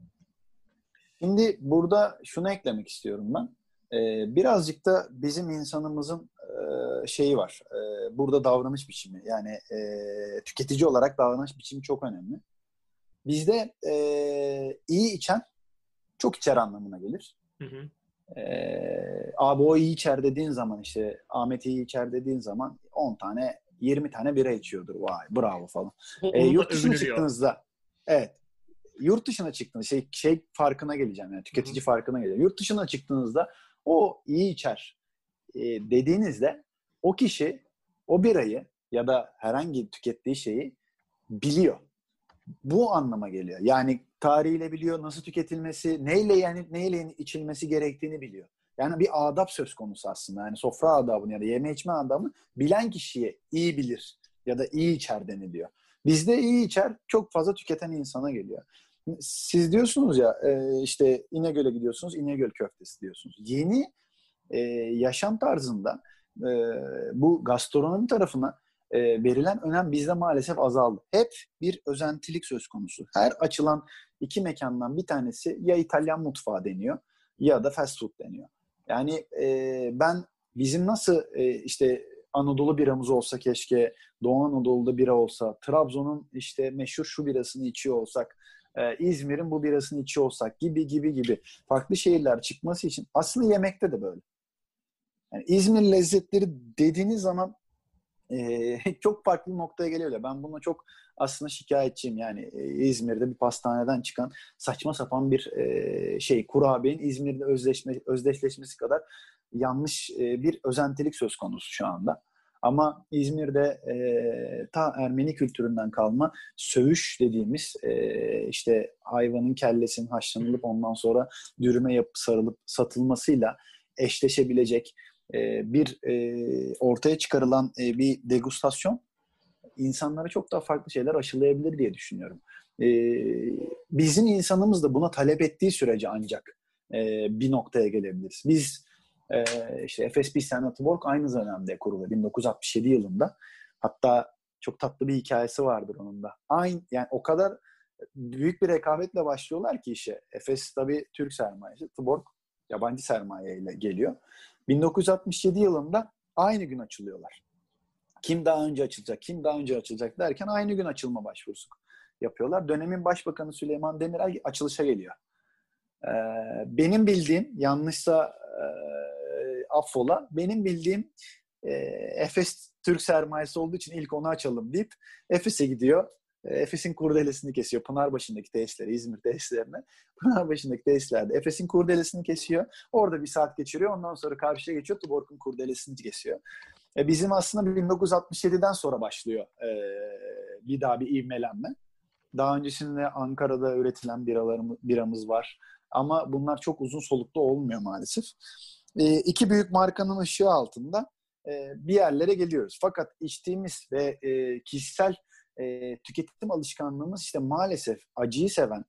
Şimdi burada şunu eklemek istiyorum ben. Ee, birazcık da bizim insanımızın e, şeyi var. E, burada davranış biçimi. Yani e, tüketici olarak davranış biçimi çok önemli. Bizde e, iyi içen çok içer anlamına gelir. Hı hı. Ee, abi o iyi içer dediğin zaman işte Ahmet iyi içer dediğin zaman 10 tane 20 tane bira içiyordur. Vay bravo falan. Ee, yurt dışına çıktığınızda evet yurt dışına çıktığınız şey, şey farkına geleceğim yani tüketici Hı-hı. farkına geleceğim. Yurt dışına çıktığınızda o iyi içer e, dediğinizde o kişi o birayı ya da herhangi tükettiği şeyi biliyor. Bu anlama geliyor. Yani tarihiyle biliyor, nasıl tüketilmesi, neyle yani neyle içilmesi gerektiğini biliyor. Yani bir adap söz konusu aslında. Yani sofra adabını ya da yeme içme adabını bilen kişiye iyi bilir ya da iyi içer deniliyor. Bizde iyi içer çok fazla tüketen insana geliyor. Siz diyorsunuz ya e, işte İnegöl'e gidiyorsunuz İnegöl köftesi diyorsunuz. Yeni e, yaşam tarzında e, bu gastronomi tarafına verilen önem bizde maalesef azaldı. Hep bir özentilik söz konusu. Her açılan iki mekandan bir tanesi ya İtalyan mutfağı deniyor ya da fast food deniyor. Yani ben bizim nasıl işte Anadolu biramız olsa keşke, Doğu Anadolu'da bira olsa, Trabzon'un işte meşhur şu birasını içiyor olsak, e, İzmir'in bu birasını içiyor olsak gibi gibi gibi farklı şehirler çıkması için aslında yemekte de böyle. Yani İzmir lezzetleri dediğiniz zaman e, [laughs] çok farklı bir noktaya geliyor. Ben buna çok aslında şikayetçiyim. Yani e, İzmir'de bir pastaneden çıkan saçma sapan bir e, şey kurabiyenin İzmir'de özleşme, özdeşleşmesi kadar yanlış e, bir özentilik söz konusu şu anda. Ama İzmir'de e, ta Ermeni kültüründen kalma sövüş dediğimiz e, işte hayvanın kellesinin haşlanılıp ondan sonra dürüme yapıp sarılıp satılmasıyla eşleşebilecek e, bir e, ortaya çıkarılan e, bir degustasyon insanlara çok daha farklı şeyler aşılayabilir diye düşünüyorum. E, bizim insanımız da buna talep ettiği sürece ancak e, bir noktaya gelebiliriz. Biz e, işte and Work aynı dönemde kuruldu 1967 yılında. Hatta çok tatlı bir hikayesi vardır onun da. Aynı yani o kadar büyük bir rekabetle başlıyorlar ki işe. Efes tabii Türk sermayesi, Tuborg yabancı sermaye ile geliyor. 1967 yılında aynı gün açılıyorlar. Kim daha önce açılacak, kim daha önce açılacak derken aynı gün açılma başvurusu yapıyorlar. Dönemin Başbakanı Süleyman Demirel açılışa geliyor. Ee, benim bildiğim, yanlışsa e, affola, benim bildiğim e, Efes Türk sermayesi olduğu için ilk onu açalım deyip Efes'e gidiyor. E, Efes'in kurdelesini kesiyor. Pınarbaşı'ndaki tesisleri, İzmir tesislerine. [laughs] Pınarbaşı'ndaki tesislerde Efes'in kurdelesini kesiyor. Orada bir saat geçiriyor. Ondan sonra karşıya geçiyor. Tuborg'un kurdelesini kesiyor. E, bizim aslında 1967'den sonra başlıyor e, bir daha bir ivmelenme. Daha öncesinde Ankara'da üretilen biralarımız, biramız var. Ama bunlar çok uzun soluklu olmuyor maalesef. E, iki büyük markanın ışığı altında e, bir yerlere geliyoruz. Fakat içtiğimiz ve e, kişisel e, tüketim alışkanlığımız işte maalesef acıyı seven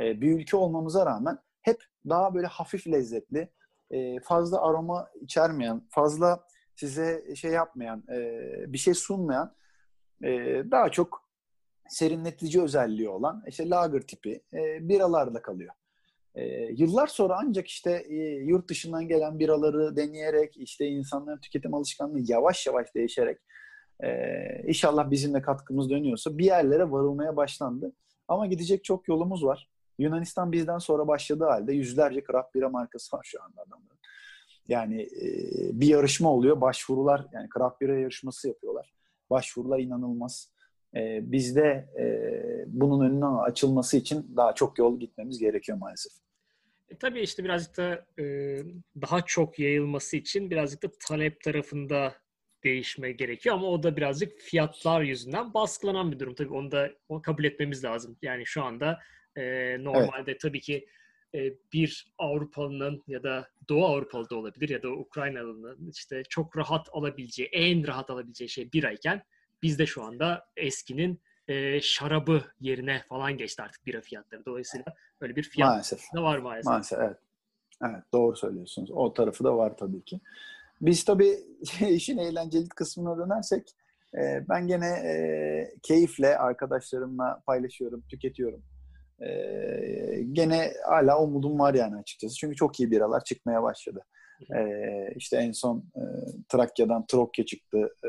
bir ülke olmamıza rağmen hep daha böyle hafif lezzetli, fazla aroma içermeyen, fazla size şey yapmayan, bir şey sunmayan, daha çok serinletici özelliği olan işte lager tipi biralarla kalıyor. E, yıllar sonra ancak işte e, yurt dışından gelen biraları deneyerek, işte insanların tüketim alışkanlığı yavaş yavaş değişerek e, inşallah bizim de katkımız dönüyorsa bir yerlere varılmaya başlandı. Ama gidecek çok yolumuz var. Yunanistan bizden sonra başladığı halde yüzlerce craft bira markası var şu anda adamların. Yani e, bir yarışma oluyor. Başvurular yani craft bira yarışması yapıyorlar. Başvurular inanılmaz. Bizde bunun önünün açılması için daha çok yol gitmemiz gerekiyor maalesef. E, tabii işte birazcık da e, daha çok yayılması için birazcık da talep tarafında değişme gerekiyor ama o da birazcık fiyatlar yüzünden baskılanan bir durum. Tabii onu da onu kabul etmemiz lazım. Yani şu anda e, normalde evet. tabii ki e, bir Avrupalı'nın ya da Doğu Avrupalı da olabilir ya da Ukraynalı'nın işte çok rahat alabileceği, en rahat alabileceği şey birayken bizde şu anda eskinin e, şarabı yerine falan geçti artık bira fiyatları. Dolayısıyla böyle bir fiyat maalesef. da var maalesef. Maalesef evet. Evet doğru söylüyorsunuz. O tarafı da var tabii ki. Biz tabii [laughs] işin eğlenceli kısmına dönersek e, ben gene e, keyifle arkadaşlarımla paylaşıyorum, tüketiyorum. E, gene hala umudum var yani açıkçası. Çünkü çok iyi biralar çıkmaya başladı. E, işte en son e, Trakya'dan Trokya çıktı e,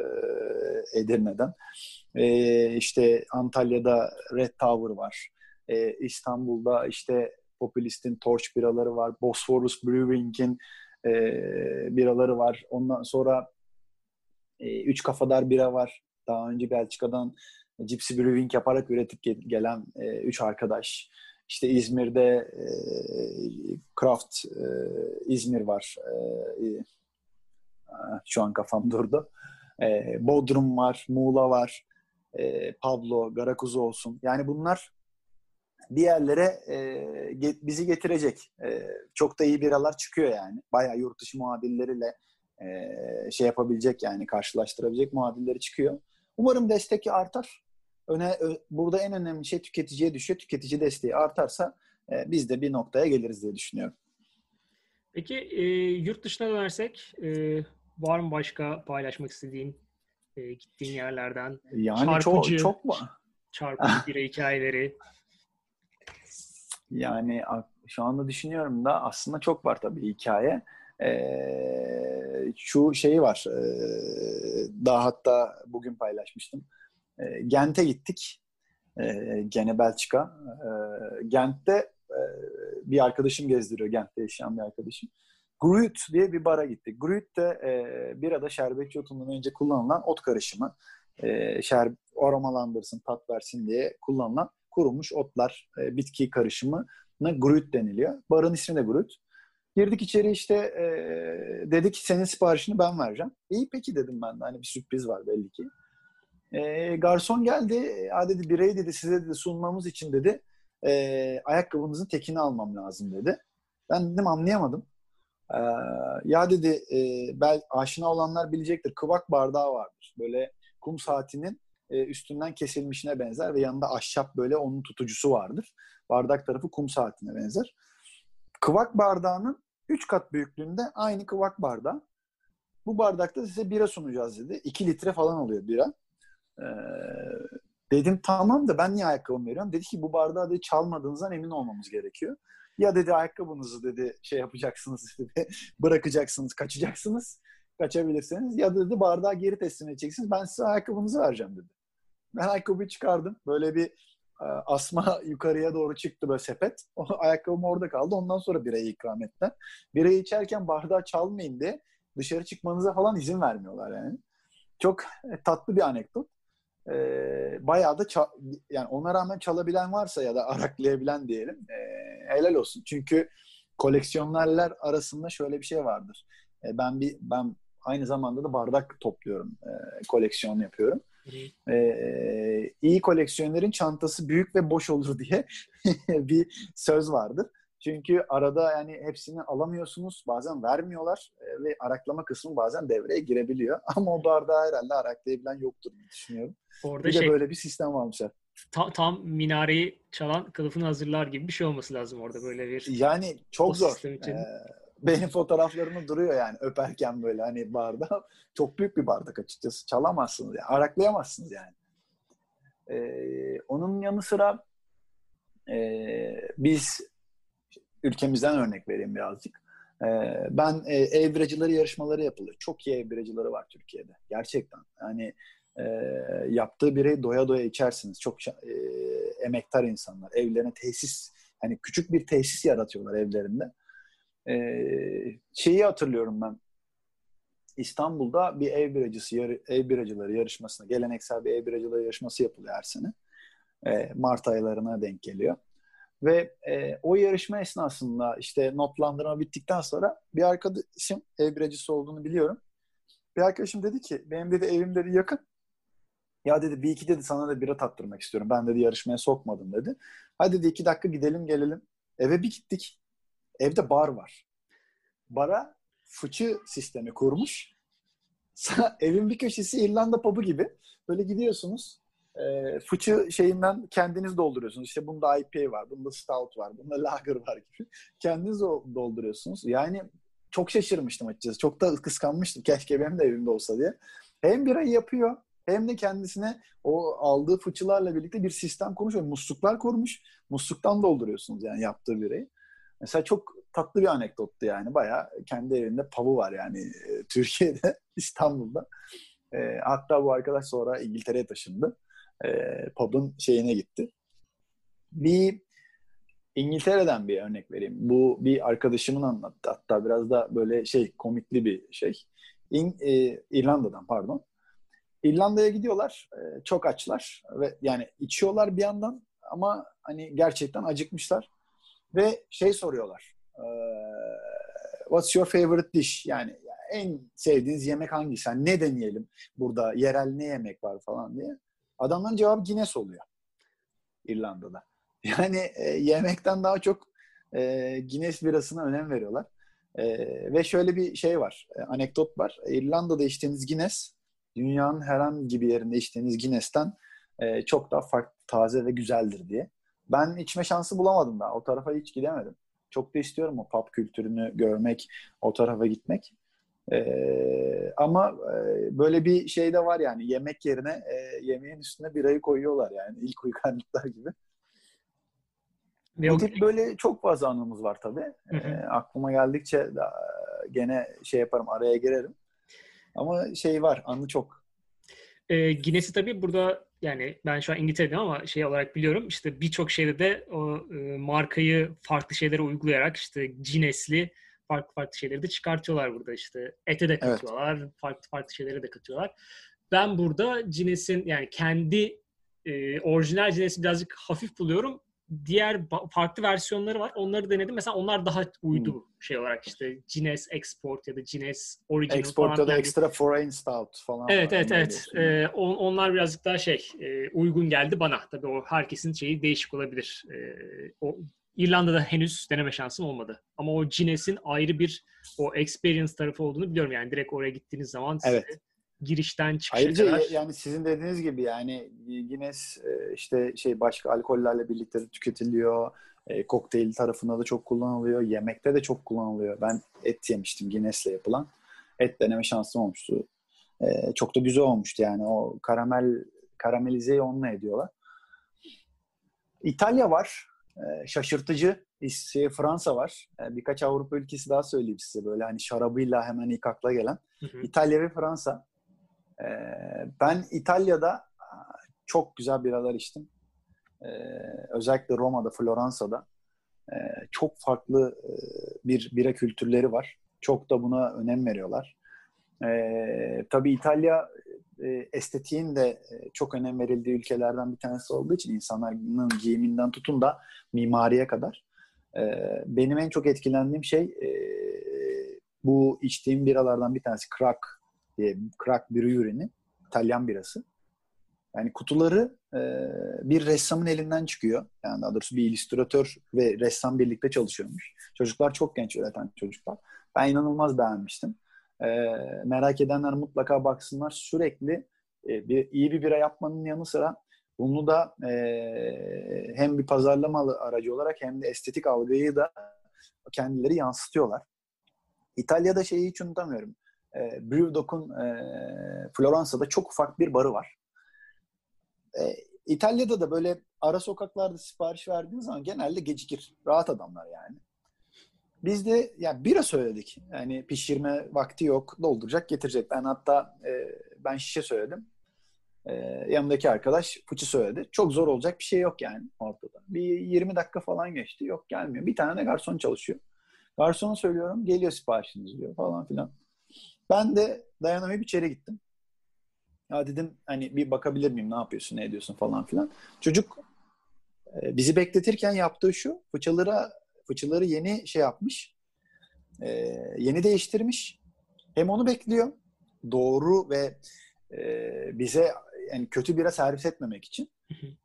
Edirne'den. E, işte Antalya'da Red Tower var. E, İstanbul'da işte Populist'in Torch biraları var. Bosphorus Brewing'in e, biraları var. Ondan sonra e, Üç Kafadar bira var. Daha önce Belçika'dan Gypsy Brewing yaparak üretip gelen e, üç arkadaş. İşte İzmir'de e, Craft e, İzmir var. E, e, şu an kafam durdu. E, Bodrum var, Muğla var, e, Pablo, Garakuzu olsun. Yani bunlar bir yerlere e, bizi getirecek. E, çok da iyi biralar çıkıyor yani. Bayağı yurt dışı muhabirleriyle e, şey yapabilecek yani karşılaştırabilecek muhabirleri çıkıyor. Umarım destek artar. Öne, burada en önemli şey tüketiciye düşüyor. Tüketici desteği artarsa e, biz de bir noktaya geliriz diye düşünüyorum. Peki e, yurt dışına dönersek e, var mı başka paylaşmak istediğin e, gittiğin yerlerden? Yani çarpıcı, çok çok mu? Çarpıcı bir hikayeleri. Yani şu anda düşünüyorum da aslında çok var tabii hikaye. Ee, şu şeyi var. E, daha hatta bugün paylaşmıştım. E, Gent'e gittik. E, gene Belçika. E, Gent'te e, bir arkadaşım gezdiriyor. Gent'te yaşayan bir arkadaşım. Gruit diye bir bara gittik. Gruit de e, birada şerbetçi otundan önce kullanılan ot karışımı. E, şer, aromalandırsın, tat versin diye kullanılan kurumuş otlar, e, bitki karışımı Gruit deniliyor. Barın ismi de Gruit. Girdik içeri işte e, dedi ki senin siparişini ben vereceğim. İyi peki dedim ben de hani bir sürpriz var belli ki. E, garson geldi. Ya dedi birey dedi size dedi sunmamız için dedi e, ayakkabınızın tekini almam lazım dedi. Ben dedim anlayamadım. E, ya dedi e, bel aşina olanlar bilecektir. Kıvak bardağı vardır. Böyle kum saatinin e, üstünden kesilmişine benzer ve yanında ahşap böyle onun tutucusu vardır. Bardak tarafı kum saatine benzer. Kıvak bardağının 3 kat büyüklüğünde aynı kıvak bardağı. Bu bardakta size bira sunacağız dedi. 2 litre falan alıyor bira. Ee, dedim tamam da ben niye ayakkabımı veriyorum? Dedi ki bu bardağı dedi, çalmadığınızdan emin olmamız gerekiyor. Ya dedi ayakkabınızı dedi şey yapacaksınız [laughs] dedi bırakacaksınız kaçacaksınız kaçabilirseniz ya dedi bardağı geri teslim edeceksiniz ben size ayakkabınızı vereceğim dedi. Ben ayakkabıyı çıkardım böyle bir e, asma [laughs] yukarıya doğru çıktı böyle sepet. O [laughs] ayakkabım orada kaldı. Ondan sonra birayı ikram ettiler. Birayı içerken bardağı çalmayın diye dışarı çıkmanıza falan izin vermiyorlar yani. Çok e, tatlı bir anekdot. Ee, bayağı da yani ona rağmen çalabilen varsa ya da araklayabilen diyelim e, helal olsun. Çünkü koleksiyonerler arasında şöyle bir şey vardır. E, ben bir ben aynı zamanda da bardak topluyorum. E, koleksiyon yapıyorum. Ee, iyi koleksiyonerin çantası büyük ve boş olur diye [laughs] bir söz vardır. Çünkü arada yani hepsini alamıyorsunuz. Bazen vermiyorlar e, ve araklama kısmı bazen devreye girebiliyor. [laughs] Ama o bardağı herhalde araklayabilen yoktur diye düşünüyorum. Orada bir şey, de böyle bir sistem varmışlar. Tam, tam minareyi çalan kılıfını hazırlar gibi bir şey olması lazım orada böyle bir. Yani çok zor. Ee, benim fotoğraflarımı duruyor yani öperken böyle hani barda. [laughs] Çok büyük bir bardak açıkçası. Çalamazsınız yani. Araklayamazsınız yani. Ee, onun yanı sıra e, biz ülkemizden örnek vereyim birazcık. Ee, ben e, ev biracıları yarışmaları yapılır. Çok iyi ev biracıları var Türkiye'de. Gerçekten. Yani e, yaptığı bireyi doya doya içersiniz. Çok e, emektar insanlar. Evlerine tesis, hani küçük bir tesis yaratıyorlar evlerinde. E, şeyi hatırlıyorum ben. İstanbul'da bir ev biracısı, ev biracıları yarışmasına, geleneksel bir ev biracıları yarışması yapılıyor her sene. E, Mart aylarına denk geliyor. Ve e, o yarışma esnasında işte notlandırma bittikten sonra bir arkadaşım ev biracısı olduğunu biliyorum. Bir arkadaşım dedi ki benim dedi evim dedi yakın. Ya dedi bir iki dedi sana da bira tattırmak istiyorum. Ben dedi yarışmaya sokmadım dedi. Hadi dedi iki dakika gidelim gelelim. Eve bir gittik. Evde bar var. Bara fıçı sistemi kurmuş. [laughs] Evin bir köşesi İrlanda pub'u gibi. Böyle gidiyorsunuz. E, fıçı şeyinden kendiniz dolduruyorsunuz. İşte bunda IPA var, bunda stout var, bunda [laughs] lager var gibi. Kendiniz dolduruyorsunuz. Yani çok şaşırmıştım açıkçası. Çok da kıskanmıştım. Keşke benim de evimde olsa diye. Hem birayı yapıyor hem de kendisine o aldığı fıçılarla birlikte bir sistem kurmuş musluklar kurmuş. Musluktan dolduruyorsunuz yani yaptığı birayı. Mesela çok tatlı bir anekdottu yani. Bayağı kendi evinde pavu var yani e, Türkiye'de, [laughs] İstanbul'da. E, hatta bu arkadaş sonra İngiltere'ye taşındı. E, pub'un şeyine gitti. Bir İngiltere'den bir örnek vereyim. Bu bir arkadaşımın anlattı. Hatta biraz da böyle şey komikli bir şey. İn, e, İrlanda'dan pardon. İrlanda'ya gidiyorlar. E, çok açlar ve yani içiyorlar bir yandan ama hani gerçekten acıkmışlar ve şey soruyorlar. What's your favorite dish? Yani en sevdiğiniz yemek hangisi? Yani ne deneyelim burada? Yerel ne yemek var falan diye. Adamların cevabı Guinness oluyor. İrlanda'da. [laughs] Yani e, yemekten daha çok e, Guinness birasına önem veriyorlar. E, ve şöyle bir şey var, e, anekdot var. İrlanda'da içtiğiniz Guinness, dünyanın herhangi bir yerinde içtiğiniz Guinness'ten e, çok daha farklı, taze ve güzeldir diye. Ben içme şansı bulamadım daha. O tarafa hiç gidemedim. Çok da istiyorum o pub kültürünü görmek, o tarafa gitmek. Ee, ama e, böyle bir şey de var yani yemek yerine e, yemeğin üstüne birayı koyuyorlar yani [laughs] ilk uygarlıklar gibi. Bu tip böyle çok fazla anımız var tabii. Hı hı. E, aklıma geldikçe da, gene şey yaparım araya girerim. Ama şey var anı çok. E, Guinness'i tabii burada yani ben şu an İngiltere'deyim ama şey olarak biliyorum işte birçok şeyde de o e, markayı farklı şeylere uygulayarak işte Guinness'li farklı farklı şeyleri de çıkartıyorlar burada işte. Ete de katıyorlar, evet. farklı farklı şeyleri de katıyorlar. Ben burada Guinness'in yani kendi e, orijinal Guinness'i birazcık hafif buluyorum diğer farklı versiyonları var. Onları denedim. Mesela onlar daha uydu hmm. şey olarak işte Guinness Export ya da Guinness Original Export falan. ya da Extra Foreign Stout falan. Evet evet evet. Ee, on, onlar birazcık daha şey e, uygun geldi bana. Tabii o herkesin şeyi değişik olabilir. E, o İrlanda'da henüz deneme şansım olmadı. Ama o Guinness'in ayrı bir o experience tarafı olduğunu biliyorum. Yani direkt oraya gittiğiniz zaman evet. size girişten çıkışa Ayrıca kadar. yani sizin dediğiniz gibi yani Guinness e, işte şey başka alkollerle birlikte de tüketiliyor. E, kokteyl tarafında da çok kullanılıyor. Yemekte de çok kullanılıyor. Ben et yemiştim Guinness'le yapılan. Et deneme şansım olmuştu. E, çok da güzel olmuştu yani. O karamel karamelizeyi onunla ediyorlar. İtalya var. E, şaşırtıcı. İşte Fransa var. E, birkaç Avrupa ülkesi daha söyleyeyim size. Böyle hani şarabıyla hemen ilk akla gelen. Hı hı. İtalya ve Fransa. Ee, ben İtalya'da çok güzel biralar içtim. Ee, özellikle Roma'da, Floransa'da ee, çok farklı e, bir bira kültürleri var. Çok da buna önem veriyorlar. tabii İtalya e, estetiğin de e, çok önem verildiği ülkelerden bir tanesi olduğu için insanların giyiminden tutun da mimariye kadar. benim en çok etkilendiğim şey bu içtiğim biralardan bir tanesi Krak diye Crack bir ürünü. İtalyan birası. Yani kutuları e, bir ressamın elinden çıkıyor. Yani daha doğrusu bir illüstratör ve ressam birlikte çalışıyormuş. Çocuklar çok genç üreten çocuklar. Ben inanılmaz beğenmiştim. E, merak edenler mutlaka baksınlar. Sürekli e, bir iyi bir bira yapmanın yanı sıra bunu da e, hem bir pazarlama aracı olarak hem de estetik algıyı da kendileri yansıtıyorlar. İtalya'da şeyi hiç unutamıyorum e, Brewdog'un e, Floransa'da çok ufak bir barı var. E, İtalya'da da böyle ara sokaklarda sipariş verdiğiniz zaman genelde gecikir. Rahat adamlar yani. Biz de yani bira söyledik. Yani pişirme vakti yok. Dolduracak, getirecek. Ben hatta e, ben şişe söyledim. E, yanımdaki arkadaş fıçı söyledi. Çok zor olacak bir şey yok yani ortada. Bir 20 dakika falan geçti. Yok gelmiyor. Bir tane de garson çalışıyor. Garsona söylüyorum. Geliyor siparişiniz diyor falan filan. Ben de dayanamayıp içeri gittim. Ya dedim hani bir bakabilir miyim ne yapıyorsun ne ediyorsun falan filan. Çocuk e, bizi bekletirken yaptığı şu fıçaları fıçaları yeni şey yapmış. E, yeni değiştirmiş. Hem onu bekliyor. Doğru ve e, bize yani kötü bira servis etmemek için.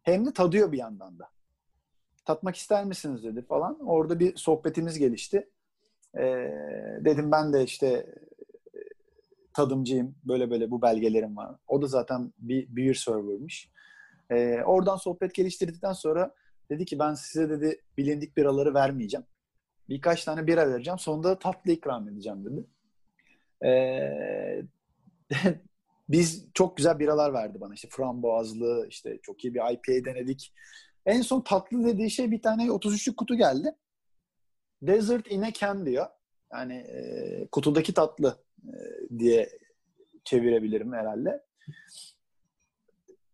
Hem de tadıyor bir yandan da. Tatmak ister misiniz dedi falan. Orada bir sohbetimiz gelişti. E, dedim ben de işte tadımcıyım. Böyle böyle bu belgelerim var. O da zaten bir beer server'mış. Ee, oradan sohbet geliştirdikten sonra dedi ki ben size dedi bilindik biraları vermeyeceğim. Birkaç tane bira vereceğim. Sonunda tatlı ikram edeceğim dedi. Ee, [laughs] biz çok güzel biralar verdi bana. İşte frambuazlı, işte çok iyi bir IPA denedik. En son tatlı dediği şey bir tane 33'lük kutu geldi. Desert in a can diyor. Yani e, kutudaki tatlı e, diye çevirebilirim herhalde.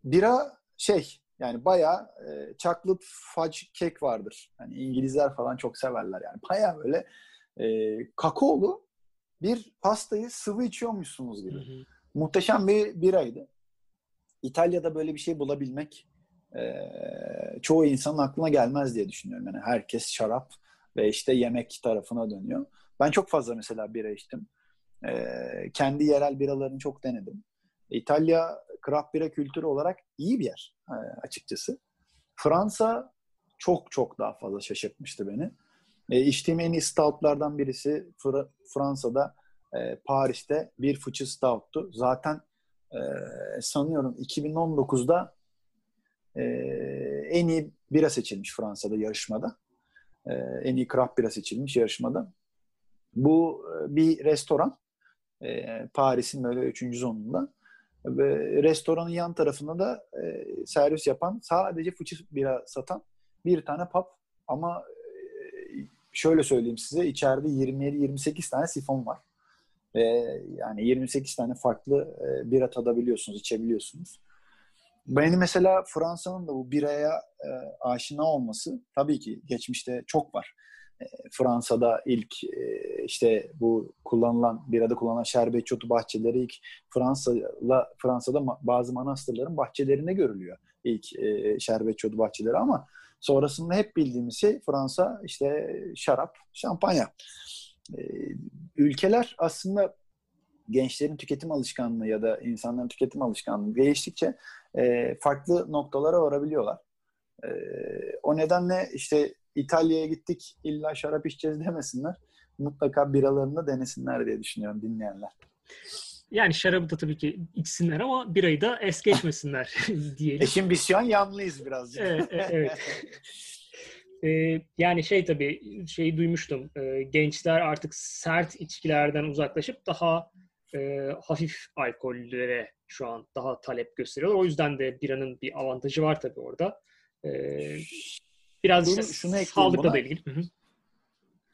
Bira şey yani bayağı e, chocolate fudge cake vardır. Hani İngilizler falan çok severler yani. Bayağı böyle e, kakaolu bir pastayı sıvı içiyormuşsunuz gibi. Hı hı. Muhteşem bir biraydı. İtalya'da böyle bir şey bulabilmek e, çoğu insanın aklına gelmez diye düşünüyorum. Yani herkes şarap ve işte yemek tarafına dönüyor. Ben çok fazla mesela bira içtim. E, kendi yerel biralarını çok denedim. İtalya craft bira kültürü olarak iyi bir yer e, açıkçası. Fransa çok çok daha fazla şaşırtmıştı beni. E, içtiğim en iyi stoutlardan birisi Fr- Fransa'da e, Paris'te bir fıçı stouttu. Zaten e, sanıyorum 2019'da e, en iyi bira seçilmiş Fransa'da yarışmada. E, en iyi craft bira seçilmiş yarışmada. Bu e, bir restoran. E, Paris'in böyle üçüncü zonunda. Ve restoranın yan tarafında da e, servis yapan sadece fıçı bira satan bir tane pub ama e, şöyle söyleyeyim size içeride 27-28 tane sifon var. E, yani 28 tane farklı e, bira tadabiliyorsunuz, içebiliyorsunuz. Benim mesela Fransa'nın da bu biraya e, aşina olması tabii ki geçmişte çok var. Fransa'da ilk e, işte bu kullanılan birada kullanılan şerbet çotu bahçeleri ilk Fransa'la Fransa'da bazı manastırların bahçelerinde görülüyor. İlk e, şerbet çotu bahçeleri ama sonrasında hep bildiğimiz şey Fransa işte şarap, şampanya. E, ülkeler aslında gençlerin tüketim alışkanlığı ya da insanların tüketim alışkanlığı değiştikçe farklı noktalara varabiliyorlar. O nedenle işte İtalya'ya gittik illa şarap içeceğiz demesinler. Mutlaka biralarını denesinler diye düşünüyorum dinleyenler. Yani şarabı da tabii ki içsinler ama birayı da es geçmesinler [laughs] diyelim. E şimdi biz şu an yanlıyız birazcık. evet. evet. Ee, [laughs] yani şey tabii şeyi duymuştum. Ee, gençler artık sert içkilerden uzaklaşıp daha e, hafif alkollere şu an daha talep gösteriyorlar. O yüzden de biranın bir avantajı var tabii orada. Ee, biraz Dur, işte şunu sağlıkla da ilgili. Hı-hı.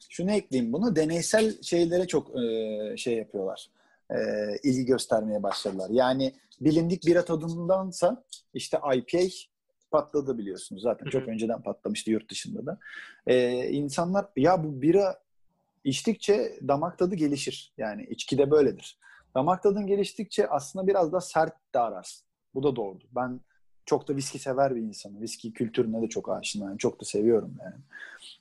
Şunu ekleyeyim bunu. Deneysel şeylere çok e, şey yapıyorlar. E, ilgi göstermeye başladılar. Yani bilindik bira tadındansa işte IPA patladı biliyorsunuz. Zaten çok önceden patlamıştı yurt dışında da. Ee, insanlar ya bu bira içtikçe damak tadı gelişir. Yani içki de böyledir. Damak tadın geliştikçe aslında biraz da sert de ararsın. Bu da doğru. Ben çok da viski sever bir insanım. Viski kültürüne de çok aşinayım. Çok da seviyorum yani.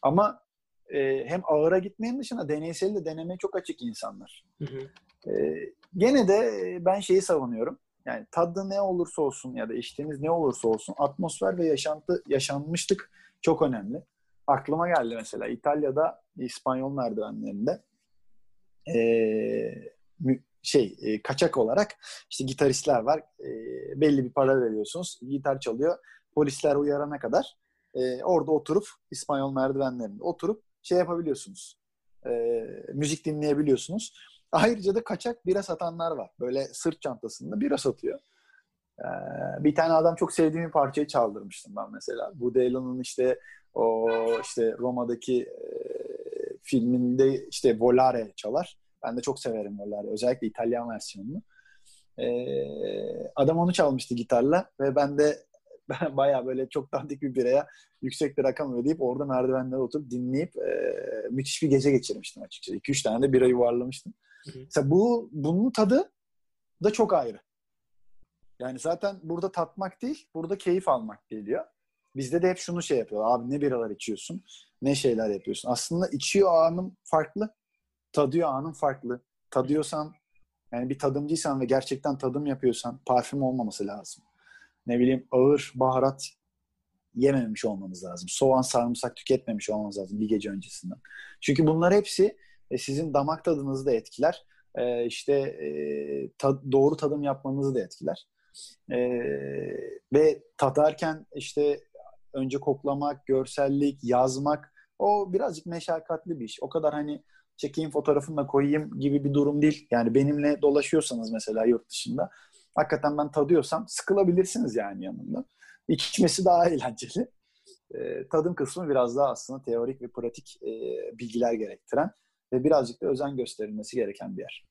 Ama e, hem ağıra gitmeyin dışında deneysel de denemeye çok açık insanlar. Hı hı. E, gene de ben şeyi savunuyorum. Yani tadı ne olursa olsun ya da içtiğiniz ne olursa olsun atmosfer ve yaşantı yaşanmışlık çok önemli. Aklıma geldi mesela İtalya'da İspanyol merdivenlerinde e, şey e, kaçak olarak işte gitaristler var. E, belli bir para veriyorsunuz. Gitar çalıyor. Polisler uyarana kadar e, orada oturup İspanyol merdivenlerinde oturup şey yapabiliyorsunuz. E, müzik dinleyebiliyorsunuz. Ayrıca da kaçak bira satanlar var. Böyle sırt çantasında bira satıyor. Ee, bir tane adam çok sevdiğim bir parçayı çaldırmıştım ben mesela. Bu Dylan'ın işte o işte Roma'daki e, filminde işte Volare çalar. Ben de çok severim Volare. Özellikle İtalyan versiyonunu. Ee, adam onu çalmıştı gitarla ve ben de [laughs] ben bayağı böyle çok dandik bir biraya yüksek bir rakam ödeyip orada merdivenlere oturup dinleyip e, müthiş bir gece geçirmiştim açıkçası. 2-3 tane de bira yuvarlamıştım. Hı hı. Mesela bu bunun tadı da çok ayrı. Yani zaten burada tatmak değil, burada keyif almak geliyor. Bizde de hep şunu şey yapıyor. Abi ne biralar içiyorsun, ne şeyler yapıyorsun. Aslında içiyor anım farklı, tadıyor anım farklı. Tadıyorsan, yani bir tadımcıysan ve gerçekten tadım yapıyorsan parfüm olmaması lazım. Ne bileyim ağır baharat yememiş olmanız lazım. Soğan, sarımsak tüketmemiş olmanız lazım bir gece öncesinden. Çünkü bunlar hepsi e, sizin damak tadınızı da etkiler. E, işte e, ta, doğru tadım yapmanızı da etkiler. E, ve tadarken işte önce koklamak, görsellik, yazmak o birazcık meşakkatli bir iş. O kadar hani çekeyim fotoğrafını da koyayım gibi bir durum değil. Yani benimle dolaşıyorsanız mesela yurt dışında hakikaten ben tadıyorsam sıkılabilirsiniz yani yanımda. İçmesi daha [laughs] eğlenceli. E, tadım kısmı biraz daha aslında teorik ve pratik e, bilgiler gerektiren ve birazcık da özen gösterilmesi gereken bir yer.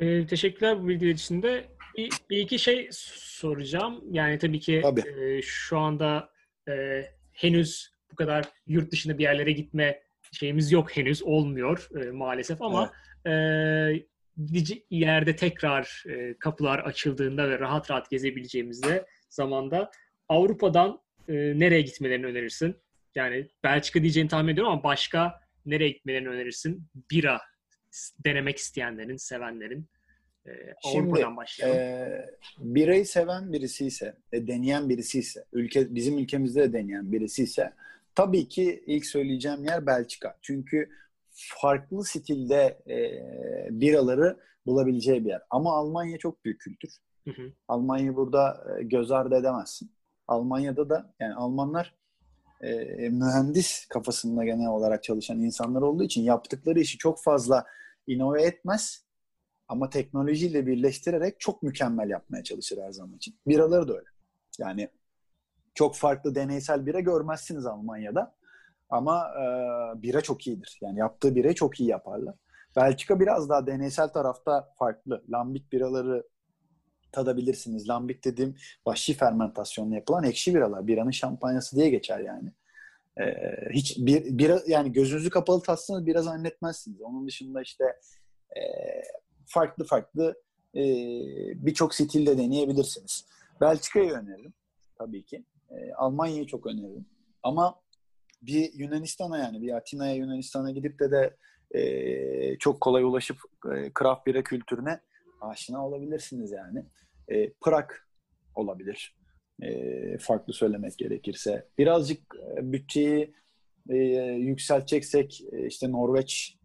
Ee, teşekkürler bu bilgiler için de. Bir, bir iki şey soracağım. Yani tabii ki tabii. E, şu anda e, henüz bu kadar yurt dışında bir yerlere gitme şeyimiz yok henüz olmuyor e, maalesef ama evet. e, yerde tekrar e, kapılar açıldığında ve rahat rahat gezebileceğimizde zamanda Avrupa'dan e, nereye gitmelerini önerirsin? Yani Belçika diyeceğini tahmin ediyorum ama başka nereye gitmelerini önerirsin? Bira denemek isteyenlerin, sevenlerin. E, Şimdi e, birayı seven birisi ise, e, deneyen birisi ise, ülke, bizim ülkemizde de deneyen birisi ise tabii ki ilk söyleyeceğim yer Belçika. Çünkü farklı stilde e, biraları bulabileceği bir yer. Ama Almanya çok büyük kültür. Hı hı. Almanya'yı burada e, göz ardı edemezsin. Almanya'da da yani Almanlar e, mühendis kafasında genel olarak çalışan insanlar olduğu için yaptıkları işi çok fazla inove etmez ama teknolojiyle birleştirerek çok mükemmel yapmaya çalışır her zaman için. Biraları da öyle. Yani çok farklı deneysel bira görmezsiniz Almanya'da. Ama e, bira çok iyidir. Yani yaptığı bira çok iyi yaparlar. Belçika biraz daha deneysel tarafta farklı. Lambik biraları tadabilirsiniz. Lambik dediğim vahşi fermentasyonla yapılan ekşi biralar. Biranın şampanyası diye geçer yani. Ee, hiç bir bira yani gözünüzü kapalı tatsanız biraz zannetmezsiniz. Onun dışında işte e, farklı farklı e, birçok stilde deneyebilirsiniz. Belçika'yı öneririm tabii ki. E, Almanya'yı çok öneririm. Ama bir Yunanistan'a yani bir Atina'ya Yunanistan'a gidip de de e, çok kolay ulaşıp e, craft bira kültürüne aşina olabilirsiniz yani. E, Prag olabilir. E, farklı söylemek gerekirse. Birazcık e, bütçeyi e, yükselteceksek e, işte Norveç,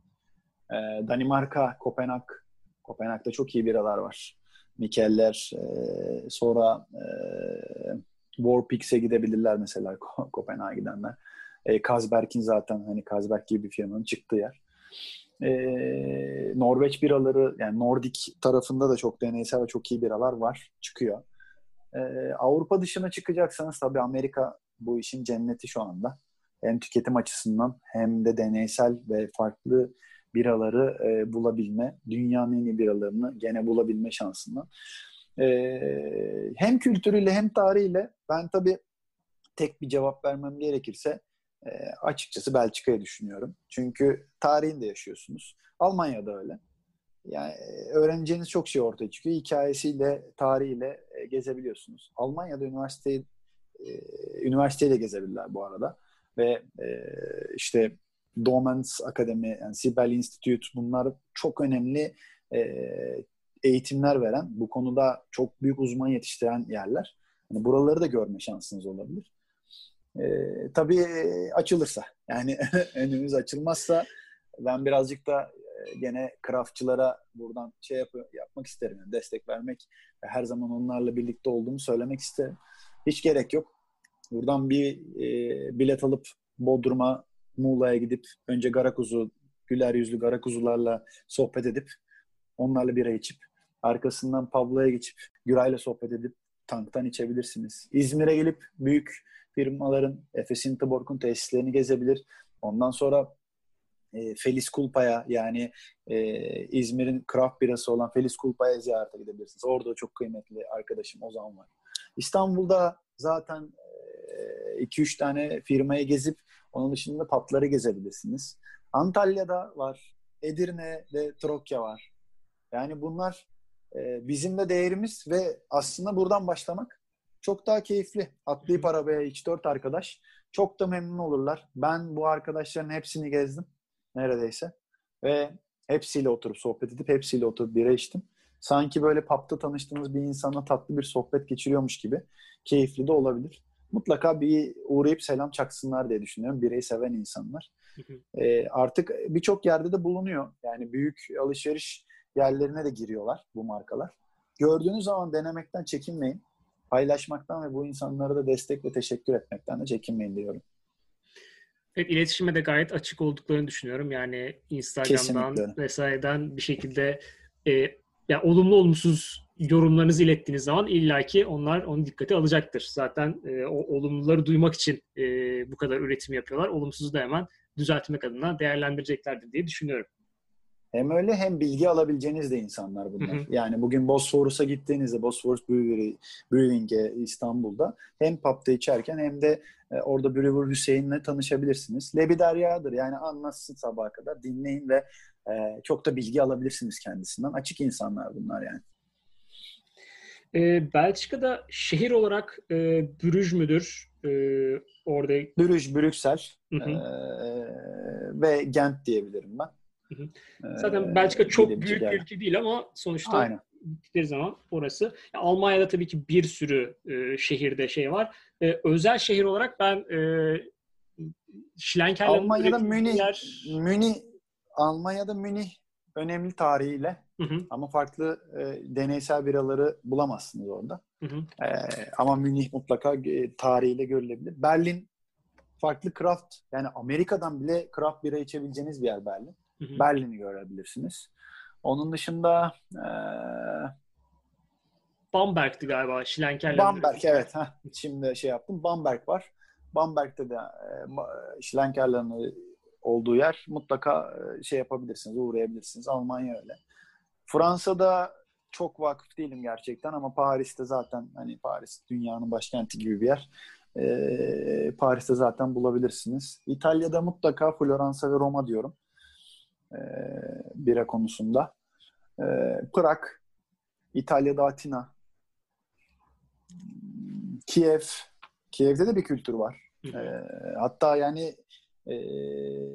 e, Danimarka, Kopenhag. Kopenhag'da çok iyi biralar var. Mikeller, e, sonra e, Warpix'e gidebilirler mesela [laughs] Kopenhag'a gidenler. E, Kazberk'in zaten hani Kazberk gibi bir firmanın çıktığı yer. E, Norveç biraları yani Nordik tarafında da çok deneysel ve çok iyi biralar var. Çıkıyor. E, Avrupa dışına çıkacaksanız tabii Amerika bu işin cenneti şu anda. Hem tüketim açısından hem de deneysel ve farklı biraları e, bulabilme, dünyanın en iyi biralarını gene bulabilme şansından. E, hem kültürüyle hem tarihiyle ben tabii tek bir cevap vermem gerekirse e, açıkçası Belçika'yı düşünüyorum. Çünkü tarihinde yaşıyorsunuz. Almanya'da öyle. Yani e, öğreneceğiniz çok şey ortaya çıkıyor. Hikayesiyle, tarihiyle e, gezebiliyorsunuz. Almanya'da üniversiteyi e, üniversiteyi de gezebilirler bu arada. Ve e, işte Domens Akademi, yani Sibel Institute bunlar çok önemli e, eğitimler veren, bu konuda çok büyük uzman yetiştiren yerler. Yani buraları da görme şansınız olabilir. E, tabii açılırsa, yani [laughs] önümüz açılmazsa ben birazcık da e, gene craftçılara buradan şey yap yapmak isterim. Yani destek vermek ve her zaman onlarla birlikte olduğumu söylemek isterim. Hiç gerek yok. Buradan bir e, bilet alıp Bodrum'a, Muğla'ya gidip önce Garakuzu, güler yüzlü Garakuzularla sohbet edip onlarla bira içip arkasından Pablo'ya geçip Güray'la sohbet edip tanktan içebilirsiniz. İzmir'e gelip büyük firmaların Efes Intiborg'un tesislerini gezebilir. Ondan sonra e, Feliz Kulpa'ya yani e, İzmir'in craft birası olan Feliz Kulpa'ya ziyarete gidebilirsiniz. Orada çok kıymetli arkadaşım Ozan var. İstanbul'da zaten 2-3 e, tane firmayı gezip onun dışında patları gezebilirsiniz. Antalya'da var. Edirne'de Trokya var. Yani bunlar e, bizim de değerimiz ve aslında buradan başlamak çok daha keyifli. Atlayıp arabaya 3-4 arkadaş çok da memnun olurlar. Ben bu arkadaşların hepsini gezdim neredeyse ve hepsiyle oturup sohbet edip hepsiyle oturup bira içtim. Sanki böyle pub'da tanıştığınız bir insanla tatlı bir sohbet geçiriyormuş gibi keyifli de olabilir. Mutlaka bir uğrayıp selam çaksınlar diye düşünüyorum. Bireyi seven insanlar. E, artık birçok yerde de bulunuyor. Yani büyük alışveriş yerlerine de giriyorlar bu markalar. Gördüğünüz zaman denemekten çekinmeyin paylaşmaktan ve bu insanlara da destek ve teşekkür etmekten de çekinmeyin diyorum. Evet iletişime de gayet açık olduklarını düşünüyorum. Yani Instagram'dan Kesinlikle. vesaireden bir şekilde e, yani olumlu olumsuz yorumlarınızı ilettiğiniz zaman illaki onlar onu dikkate alacaktır. Zaten e, o olumluları duymak için e, bu kadar üretim yapıyorlar. Olumsuzu da hemen düzeltmek adına değerlendireceklerdir diye düşünüyorum. Hem öyle hem bilgi alabileceğiniz de insanlar bunlar. Hı hı. Yani bugün Bosforus'a gittiğinizde Bosforus Brewery, Brewing'e İstanbul'da hem pub'da içerken hem de e, orada Brewer Hüseyin'le tanışabilirsiniz. Lebi Derya'dır yani anlatsın sabaha kadar dinleyin ve e, çok da bilgi alabilirsiniz kendisinden. Açık insanlar bunlar yani. E, Belçika'da şehir olarak e, Brüj müdür? E, orada Brüj, Brüksel e, ve Gent diyebilirim ben. Zaten ee, Belçika çok büyük bir ülke değil ama sonuçta Aynen. gittikleri zaman orası. Yani Almanya'da tabii ki bir sürü e, şehirde şey var. E, özel şehir olarak ben e, Schlenkerler'in Almanya'da Münih, yer... Münih Almanya'da Münih önemli tarihiyle hı hı. ama farklı e, deneysel biraları bulamazsınız orada. Hı hı. E, ama Münih mutlaka e, tarihiyle görülebilir. Berlin farklı craft yani Amerika'dan bile craft bira içebileceğiniz bir yer Berlin. Berlin'i görebilirsiniz. Onun dışında e, Bamberg'ti galiba Schlenkerler. Bamberg evet. Heh, şimdi şey yaptım. Bamberg var. Bamberg'te de e, Schlenkerler'in olduğu yer mutlaka e, şey yapabilirsiniz, uğrayabilirsiniz. Almanya öyle. Fransa'da çok vakıf değilim gerçekten ama Paris'te zaten hani Paris dünyanın başkenti gibi bir yer. Ee, Paris'te zaten bulabilirsiniz. İtalya'da mutlaka Floransa ve Roma diyorum. Ee, bira konusunda. Ee, Prag, İtalya'da Atina, Kiev. Kiev'de de bir kültür var. Ee, hatta yani e,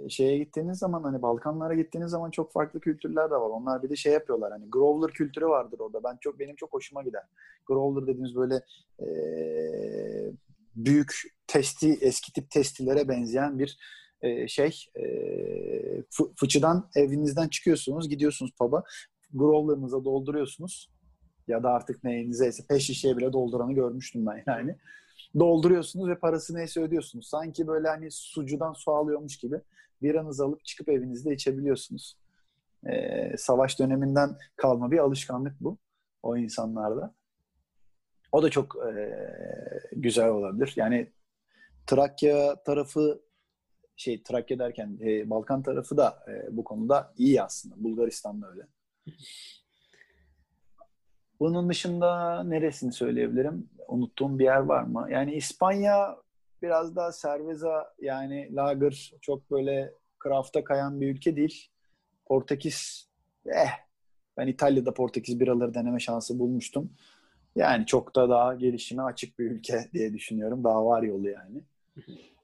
şeye gittiğiniz zaman hani Balkanlara gittiğiniz zaman çok farklı kültürler de var. Onlar bir de şey yapıyorlar hani Growler kültürü vardır orada. Ben çok benim çok hoşuma gider. Growler dediğimiz böyle e, büyük testi eski tip testilere benzeyen bir e, şey e, fıçıdan evinizden çıkıyorsunuz gidiyorsunuz pub'a growler'ınıza dolduruyorsunuz ya da artık neyinize ise peş şişeye bile dolduranı görmüştüm ben yani dolduruyorsunuz ve parası neyse ödüyorsunuz. Sanki böyle hani sucudan su alıyormuş gibi bir anız alıp çıkıp evinizde içebiliyorsunuz. Ee, savaş döneminden kalma bir alışkanlık bu o insanlarda. O da çok e, güzel olabilir. Yani Trakya tarafı şey Trakya derken e, Balkan tarafı da e, bu konuda iyi aslında. Bulgaristan'da öyle. Bunun dışında neresini söyleyebilirim? Unuttuğum bir yer var mı? Yani İspanya biraz daha serveza yani lager çok böyle craft'a kayan bir ülke değil. Portekiz eh ben İtalya'da Portekiz biraları deneme şansı bulmuştum. Yani çok da daha gelişime açık bir ülke [laughs] diye düşünüyorum. Daha var yolu yani.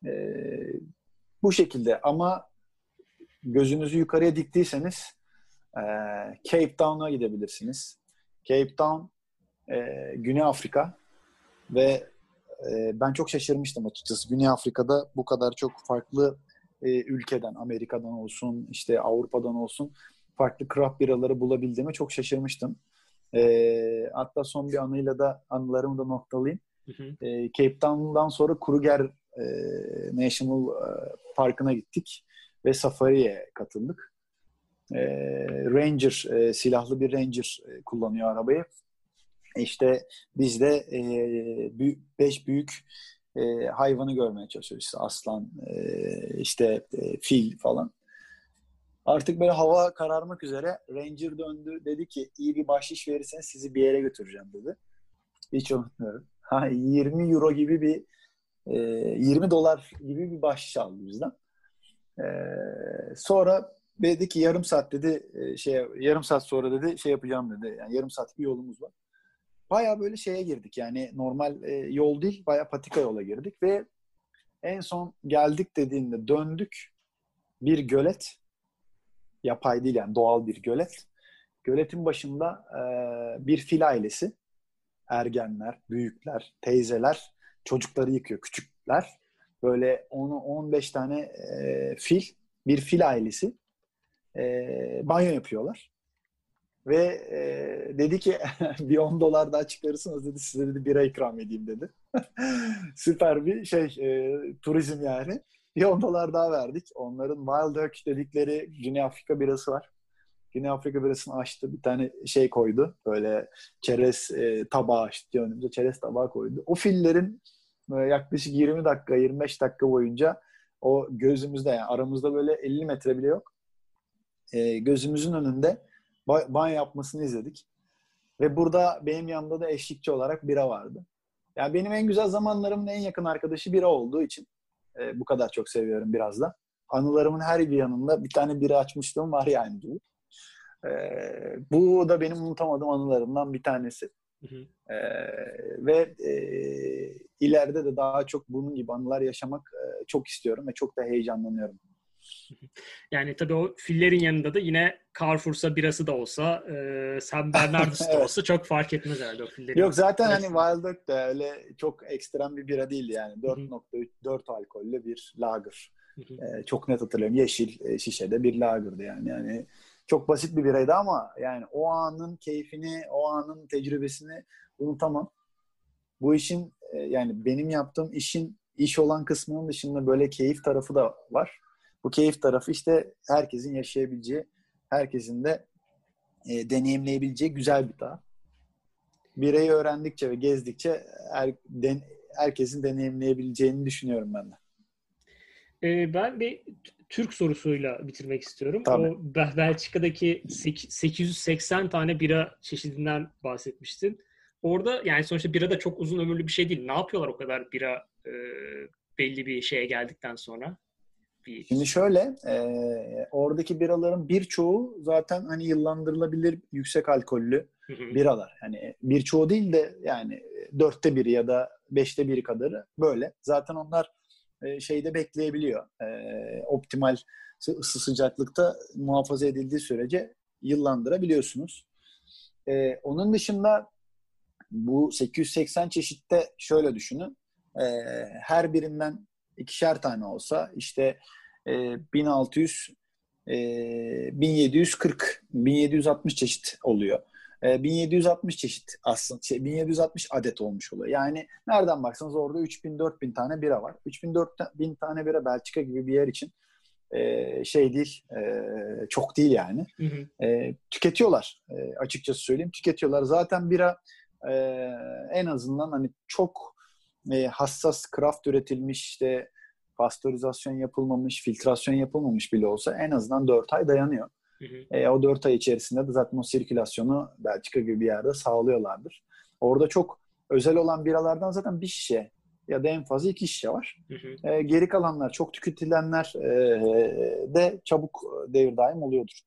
Ee, bu şekilde ama gözünüzü yukarıya diktiyseniz e, Cape Town'a gidebilirsiniz. Cape Town, e, Güney Afrika ve e, ben çok şaşırmıştım açıkçası. Güney Afrika'da bu kadar çok farklı e, ülkeden, Amerika'dan olsun, işte Avrupa'dan olsun farklı craft biraları bulabildiğime çok şaşırmıştım. E, hatta son bir anıyla da anılarımı da noktalayayım. Hı hı. E, Cape Town'dan sonra Kruger e, National e, Parkı'na gittik ve safari'ye katıldık e, Ranger, silahlı bir Ranger kullanıyor arabayı. İşte biz de beş büyük hayvanı görmeye çalışıyoruz. İşte aslan, işte fil falan. Artık böyle hava kararmak üzere Ranger döndü. Dedi ki iyi bir bahşiş verirseniz sizi bir yere götüreceğim dedi. Hiç unutmuyorum. Ha, 20 euro gibi bir e, 20 dolar gibi bir bahşiş aldı bizden. E, sonra dedi ki yarım saat dedi şey yarım saat sonra dedi şey yapacağım dedi. Yani yarım saat bir yolumuz var. Baya böyle şeye girdik yani normal e, yol değil baya patika yola girdik ve en son geldik dediğinde döndük bir gölet yapay değil yani doğal bir gölet. Göletin başında e, bir fil ailesi ergenler, büyükler, teyzeler çocukları yıkıyor küçükler. Böyle 10-15 tane e, fil, bir fil ailesi e, banyo yapıyorlar. Ve e, dedi ki [laughs] bir 10 dolar daha çıkarırsınız dedi size dedi bira ikram edeyim dedi. [laughs] Süper bir şey e, turizm yani. Bir 10 dolar daha verdik. Onların Wild Oak dedikleri Güney Afrika birası var. Güney Afrika birasını açtı. Bir tane şey koydu. Böyle çerez e, tabağı açtı. Önümüze çerez tabağı koydu. O fillerin yaklaşık 20 dakika, 25 dakika boyunca o gözümüzde yani aramızda böyle 50 metre bile yok e, gözümüzün önünde banyo yapmasını izledik. Ve burada benim yanımda da eşlikçi olarak bira vardı. Yani benim en güzel zamanlarımın en yakın arkadaşı bira olduğu için e, bu kadar çok seviyorum biraz da. Anılarımın her bir yanında bir tane bira açmışlığım var yani. E, bu da benim unutamadığım anılarımdan bir tanesi. Hı hı. E, ve e, ileride de daha çok bunun gibi anılar yaşamak e, çok istiyorum ve çok da heyecanlanıyorum. Yani tabii o fillerin yanında da yine Carrefour'sa birası da olsa, e, San Bernardus da [laughs] olsa çok fark etmez herhalde o fillerin. Yok zaten hani Wild Oak da öyle çok ekstrem bir bira değil yani. 4.3 4 alkollü bir lager. E, çok net hatırlıyorum. Yeşil e, şişede bir lager'dı yani. Yani çok basit bir biraydı ama yani o anın keyfini, o anın tecrübesini unutamam. Bu işin e, yani benim yaptığım işin iş olan kısmının dışında böyle keyif tarafı da var. Bu keyif tarafı işte herkesin yaşayabileceği, herkesin de e, deneyimleyebileceği güzel bir dağ. Birayı öğrendikçe ve gezdikçe her, den, herkesin deneyimleyebileceğini düşünüyorum ben de. Ee, ben bir Türk sorusuyla bitirmek istiyorum. Tabii. O Belçika'daki 880 tane bira çeşidinden bahsetmiştin. Orada yani sonuçta bira da çok uzun ömürlü bir şey değil. Ne yapıyorlar o kadar bira e, belli bir şeye geldikten sonra? Bir... Şimdi şöyle, e, oradaki biraların birçoğu zaten hani yıllandırılabilir yüksek alkollü biralar. Yani birçoğu değil de yani dörtte biri ya da beşte biri kadarı böyle. Zaten onlar e, şeyde bekleyebiliyor. E, optimal ısı sıcaklıkta muhafaza edildiği sürece yıllandırabiliyorsunuz. E, onun dışında bu 880 çeşitte şöyle düşünün. E, her birinden ikişer tane olsa işte e, 1600 e, 1740 1760 çeşit oluyor. E, 1760 çeşit aslında şey, 1760 adet olmuş oluyor. Yani nereden baksanız orada 3000 4000 tane bira var. 3000 4000 tane bira Belçika gibi bir yer için e, şey değil, e, çok değil yani. Hı hı. E, tüketiyorlar e, açıkçası söyleyeyim. Tüketiyorlar. Zaten bira e, en azından hani çok e, hassas craft üretilmiş işte pastörizasyon yapılmamış, filtrasyon yapılmamış bile olsa en azından 4 ay dayanıyor. Hı hı. E, o 4 ay içerisinde de zaten o sirkülasyonu Belçika gibi bir yerde sağlıyorlardır. Orada çok özel olan biralardan zaten bir şişe ya da en fazla iki şişe var. Hı hı. E, geri kalanlar, çok tüketilenler e, de çabuk devir daim oluyordur.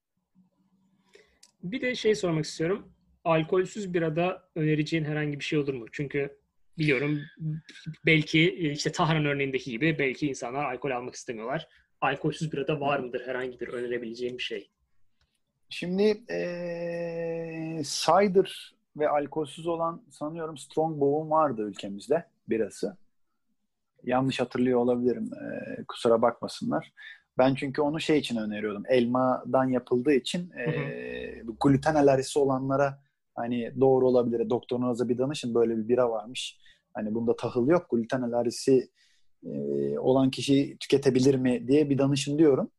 Bir de şey sormak istiyorum. Alkolsüz birada önereceğin herhangi bir şey olur mu? Çünkü biliyorum belki işte Tahran örneğindeki gibi belki insanlar alkol almak istemiyorlar. Alkolsüz birada var mıdır herhangi bir önerebileceğim bir şey? Şimdi ee, cider ve alkolsüz olan sanıyorum Strongbow'un vardı ülkemizde birası. Yanlış hatırlıyor olabilirim. E, kusura bakmasınlar. Ben çünkü onu şey için öneriyordum. Elmadan yapıldığı için e, gluten alerjisi olanlara hani doğru olabilir. Doktorunuza bir danışın böyle bir bira varmış. Hani bunda tahıl yok. Gluten alerjisi e, olan kişi tüketebilir mi diye bir danışın diyorum.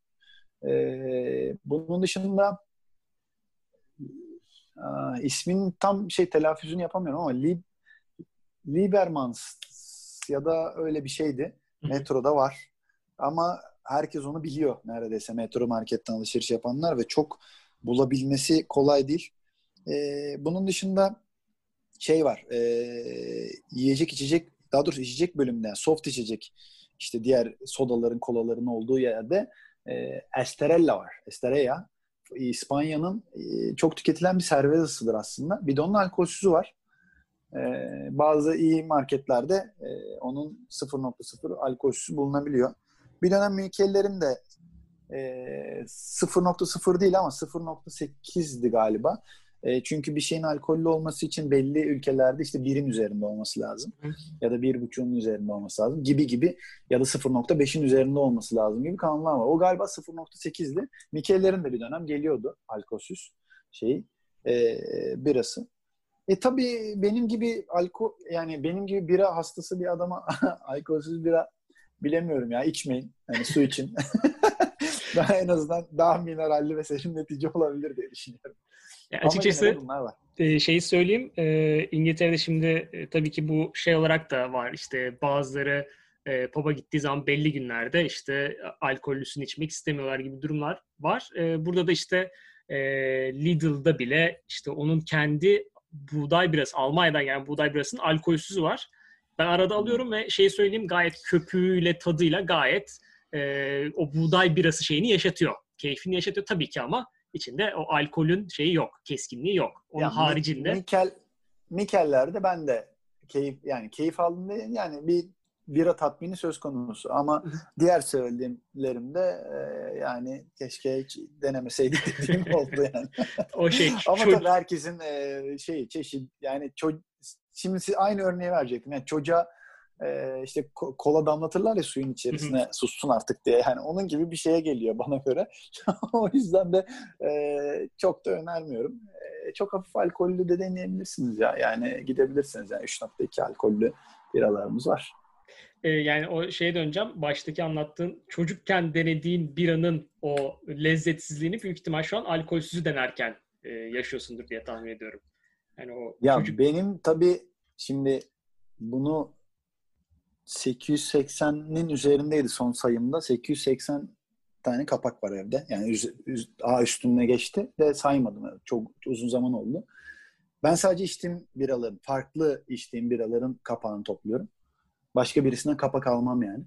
E, bunun dışında e, ismin tam şey telaffuzunu yapamıyorum ama Lib Libermans ya da öyle bir şeydi. Metroda var. Ama herkes onu biliyor neredeyse metro marketten alışveriş yapanlar ve çok bulabilmesi kolay değil. Ee, bunun dışında şey var. E, yiyecek içecek daha doğrusu içecek bölümünde soft içecek işte diğer sodaların kolaların olduğu yerde e, Esterella var. Estrella İspanya'nın e, çok tüketilen bir servezasıdır aslında. Bir de onun alkolsüzü var. E, bazı iyi marketlerde e, onun 0.0 alkolsüzü bulunabiliyor. Bir dönem Mikeller'in de e, 0.0 değil ama 0.8'di galiba. E, çünkü bir şeyin alkollü olması için belli ülkelerde işte birin üzerinde olması lazım. Hı. Ya da bir buçuğun üzerinde olması lazım gibi gibi ya da 0.5'in üzerinde olması lazım gibi kanunlar var. O galiba 0.8'di. Mikellerin de bir dönem geliyordu alkolsüz şeyi e, birası. E tabii benim gibi alkol yani benim gibi bira hastası bir adama [laughs] alkolsüz bira bilemiyorum ya içmeyin. Yani su için. [laughs] daha en azından daha mineralli ve serinletici olabilir diye düşünüyorum. Ya açıkçası e, şeyi söyleyeyim. E, İngiltere'de şimdi e, tabii ki bu şey olarak da var. İşte bazıları e, pub'a gittiği zaman belli günlerde işte alkollüsünü içmek istemiyorlar gibi durumlar var. E, burada da işte e, Lidl'da bile işte onun kendi buğday birası, Almanya'dan yani buğday birasının alkolsüzü var. Ben arada alıyorum ve şey söyleyeyim gayet köpüğüyle, tadıyla gayet e, o buğday birası şeyini yaşatıyor. Keyfini yaşatıyor tabii ki ama içinde o alkolün şeyi yok, keskinliği yok. Onun yani, haricinde. Mikel, Mikel'lerde ben de keyif yani keyif aldım değil, yani bir bira tatmini söz konusu. Ama diğer söylediğimlerimde e, yani keşke hiç denemeseydik [laughs] dediğim oldu yani. o şey. [laughs] Ama çok... tabii herkesin e, şey çeşit yani ço- şimdi siz aynı örneği verecektim. Yani çocuğa e, işte kola damlatırlar ya suyun içerisine sussun artık diye. Yani onun gibi bir şeye geliyor bana göre. [laughs] o yüzden de e, çok da önermiyorum. E, çok hafif alkollü de deneyebilirsiniz ya. Yani gidebilirsiniz. Yani 3.2 alkollü biralarımız var. E, yani o şeye döneceğim. Baştaki anlattığın çocukken denediğin biranın o lezzetsizliğini büyük ihtimal şu an alkolsüzü denerken e, yaşıyorsundur diye tahmin ediyorum. Yani o ya çocuk... benim tabii şimdi bunu 880'nin üzerindeydi son sayımda. 880 tane kapak var evde. Yani üz, üz, daha üstüne geçti de saymadım. Çok uzun zaman oldu. Ben sadece içtiğim biraların, farklı içtiğim biraların kapağını topluyorum. Başka birisinden kapak almam yani.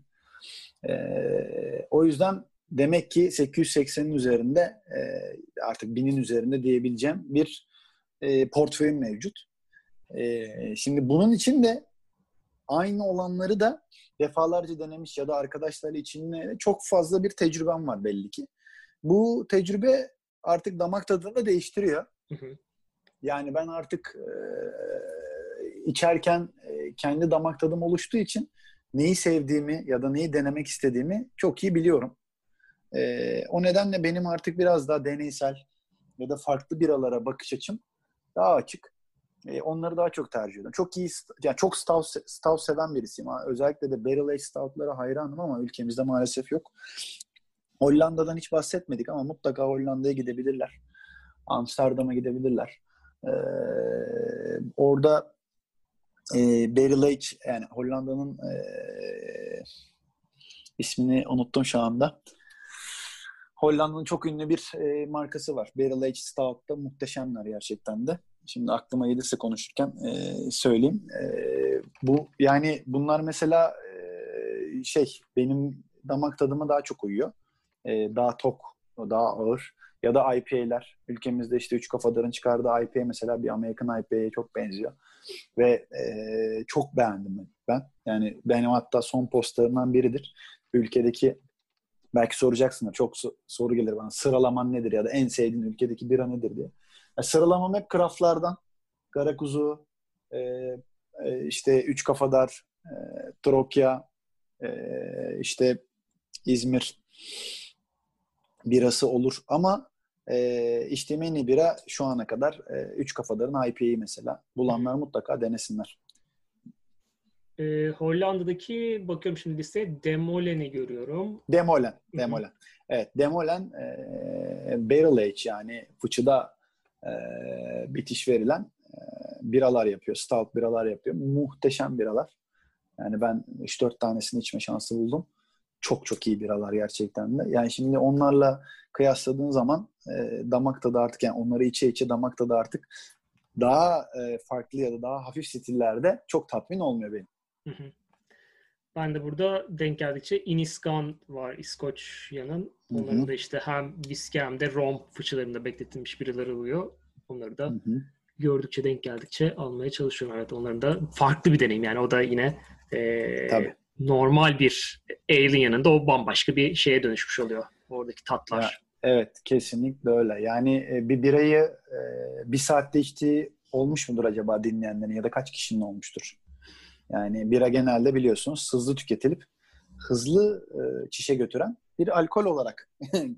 Ee, o yüzden demek ki 880'in üzerinde e, artık 1000'in üzerinde diyebileceğim bir e, portföyüm mevcut. E, şimdi bunun için de aynı olanları da defalarca denemiş ya da arkadaşlarla içinde çok fazla bir tecrübem var belli ki. Bu tecrübe artık damak tadını da değiştiriyor. Hı hı. Yani ben artık e, içerken e, kendi damak tadım oluştuğu için neyi sevdiğimi ya da neyi denemek istediğimi çok iyi biliyorum. E, o nedenle benim artık biraz daha deneysel ya da farklı biralara bakış açım daha açık. E, onları daha çok tercih ediyorum. Çok iyi, yani çok stout, stout seven birisiyim. Özellikle de barrel aged stoutlara hayranım ama ülkemizde maalesef yok. Hollanda'dan hiç bahsetmedik ama mutlaka Hollanda'ya gidebilirler. Amsterdam'a gidebilirler. Ee, orada e, barrel aged yani Hollanda'nın e, ismini unuttum şu anda. Hollanda'nın çok ünlü bir e, markası var. Barrel Aged Stout'ta muhteşemler gerçekten de. Şimdi aklıma gelirse konuşurken e, söyleyeyim. E, bu yani bunlar mesela e, şey benim damak tadıma daha çok uyuyor. E, daha tok, daha ağır ya da IPA'ler. Ülkemizde işte Üç Kafadar'ın çıkardığı IPA mesela bir Amerikan IPA'ya çok benziyor. Ve e, çok beğendim ben. Yani benim hatta son postlarından biridir. Ülkedeki belki soracaksın da çok soru gelir bana. Sıralaman nedir ya da en sevdiğin ülkedeki bira nedir diye. Yani sıralamam hep craftlardan. Karakuzu, e, e, işte Üç Kafadar, e, Trokya, e, işte İzmir birası olur. Ama e, içtiğim en iyi bira şu ana kadar e, Üç Kafadar'ın IPA'yı mesela. Bulanlar mutlaka denesinler. E, Hollanda'daki bakıyorum şimdi listeye Demolen'i görüyorum. Demolen. Demolen. Evet. Demolen e, barrel age yani fıçıda e, bitiş verilen e, biralar yapıyor. Stout biralar yapıyor. Muhteşem biralar. Yani ben 3-4 tanesini içme şansı buldum. Çok çok iyi biralar gerçekten de. Yani şimdi onlarla kıyasladığın zaman e, damak tadı artık yani onları içe içe damak tadı artık daha e, farklı ya da daha hafif stillerde çok tatmin olmuyor benim. Hı hı. Ben de burada denk geldikçe Iniskan var İskoçya'nın. Onların Hı-hı. da işte hem viski hem de rom fıçılarında bekletilmiş birileri oluyor. Onları da Hı-hı. gördükçe denk geldikçe almaya çalışıyorum. Evet onların da farklı bir deneyim. Yani o da yine e, Tabii. normal bir Ale'in yanında o bambaşka bir şeye dönüşmüş oluyor. Oradaki tatlar. Ya, evet kesinlikle öyle. Yani e, bir birayı e, bir saatte içtiği olmuş mudur acaba dinleyenlerin ya da kaç kişinin olmuştur? Yani bira genelde biliyorsunuz hızlı tüketilip hızlı e, çişe götüren bir alkol olarak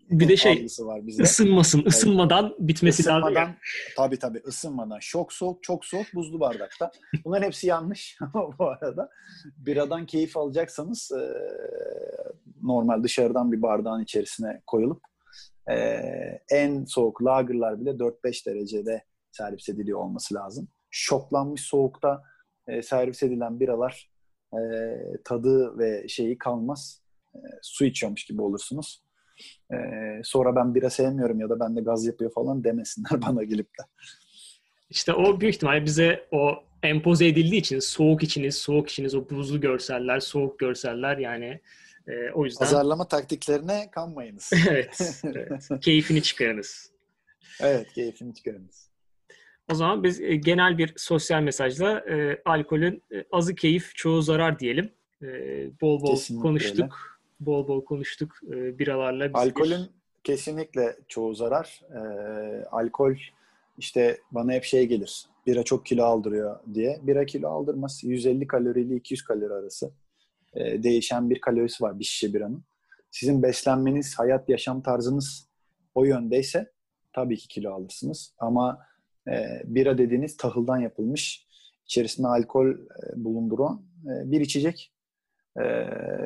bir de şey var bizde. ısınmasın, evet. ısınmadan bitmesi ısınmadan, lazım. Tabii tabii ısınmadan. Çok soğuk, çok soğuk buzlu bardakta. Bunların hepsi yanlış [laughs] bu arada. Biradan keyif alacaksanız e, normal dışarıdan bir bardağın içerisine koyulup e, en soğuk lagerlar bile 4-5 derecede servis ediliyor olması lazım. Şoklanmış soğukta e, servis edilen biralar e, tadı ve şeyi kalmaz. E, su içiyormuş gibi olursunuz. E, sonra ben bira sevmiyorum ya da bende gaz yapıyor falan demesinler [laughs] bana gelip de. İşte o büyük ihtimal bize o empoze edildiği için soğuk içiniz, soğuk içiniz, o buzlu görseller, soğuk görseller yani e, o yüzden... Pazarlama taktiklerine kanmayınız. [laughs] evet, [laughs] evet. Keyfini çıkarınız. Evet, keyfini çıkarınız. O zaman biz e, genel bir sosyal mesajla e, alkolün e, azı keyif, çoğu zarar diyelim. E, bol bol Kesinlikle konuştuk. Öyle. Bol bol konuştuk e, biralarla. Alkolün bir... kesinlikle çoğu zarar. E, alkol işte bana hep şey gelir. Bira çok kilo aldırıyor diye. Bira kilo aldırmaz. 150 kalorili 200 kalori arası. E, değişen bir kalorisi var bir şişe biranın. Sizin beslenmeniz, hayat yaşam tarzınız o yöndeyse tabii ki kilo alırsınız. Ama e, bira dediğiniz tahıldan yapılmış, içerisinde alkol e, bulunduran e, bir içecek. E,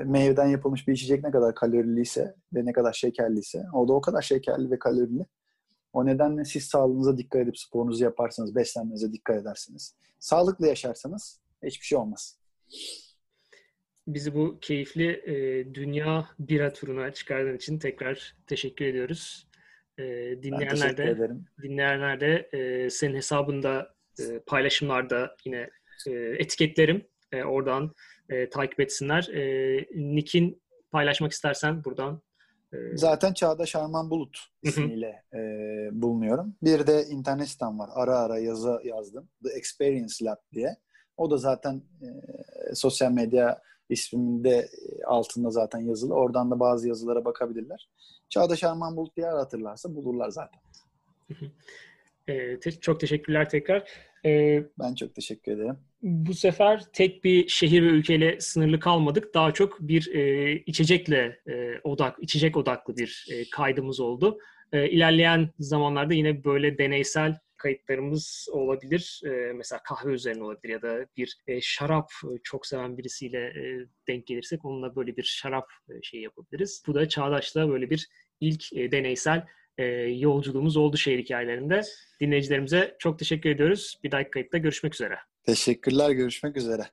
meyveden yapılmış bir içecek ne kadar kaloriliyse ve ne kadar şekerliyse o da o kadar şekerli ve kalorili. O nedenle siz sağlığınıza dikkat edip sporunuzu yaparsanız, beslenmenize dikkat edersiniz. Sağlıklı yaşarsanız hiçbir şey olmaz. Bizi bu keyifli e, dünya bira turuna çıkardığın için tekrar teşekkür ediyoruz. E, dinleyenler de dinleyenler de e, senin hesabında e, paylaşımlarda yine e, etiketlerim. E, oradan e, takip etsinler. E, Nick'in paylaşmak istersen buradan Zaten Çağdaş Arman Bulut ismiyle e, bulunuyorum. Bir de internet sitem var. Ara ara yazı yazdım. The Experience Lab diye. O da zaten e, sosyal medya isminde altında zaten yazılı. Oradan da bazı yazılara bakabilirler. Çağdaş Arman Bulut diye hatırlarsa bulurlar zaten. [laughs] e, te- çok teşekkürler tekrar. E, ben çok teşekkür ederim. Bu sefer tek bir şehir ve ülkeyle sınırlı kalmadık. Daha çok bir e, içecekle e, odak, içecek odaklı bir e, kaydımız oldu. E, ilerleyen zamanlarda yine böyle deneysel kayıtlarımız olabilir. E, mesela kahve üzerine olabilir ya da bir e, şarap e, çok seven birisiyle e, denk gelirsek onunla böyle bir şarap e, şey yapabiliriz. Bu da Çağdaş'ta böyle bir ilk deneysel yolculuğumuz oldu şehir hikayelerinde. Dinleyicilerimize çok teşekkür ediyoruz. Bir dahaki kayıtta görüşmek üzere. Teşekkürler, görüşmek üzere.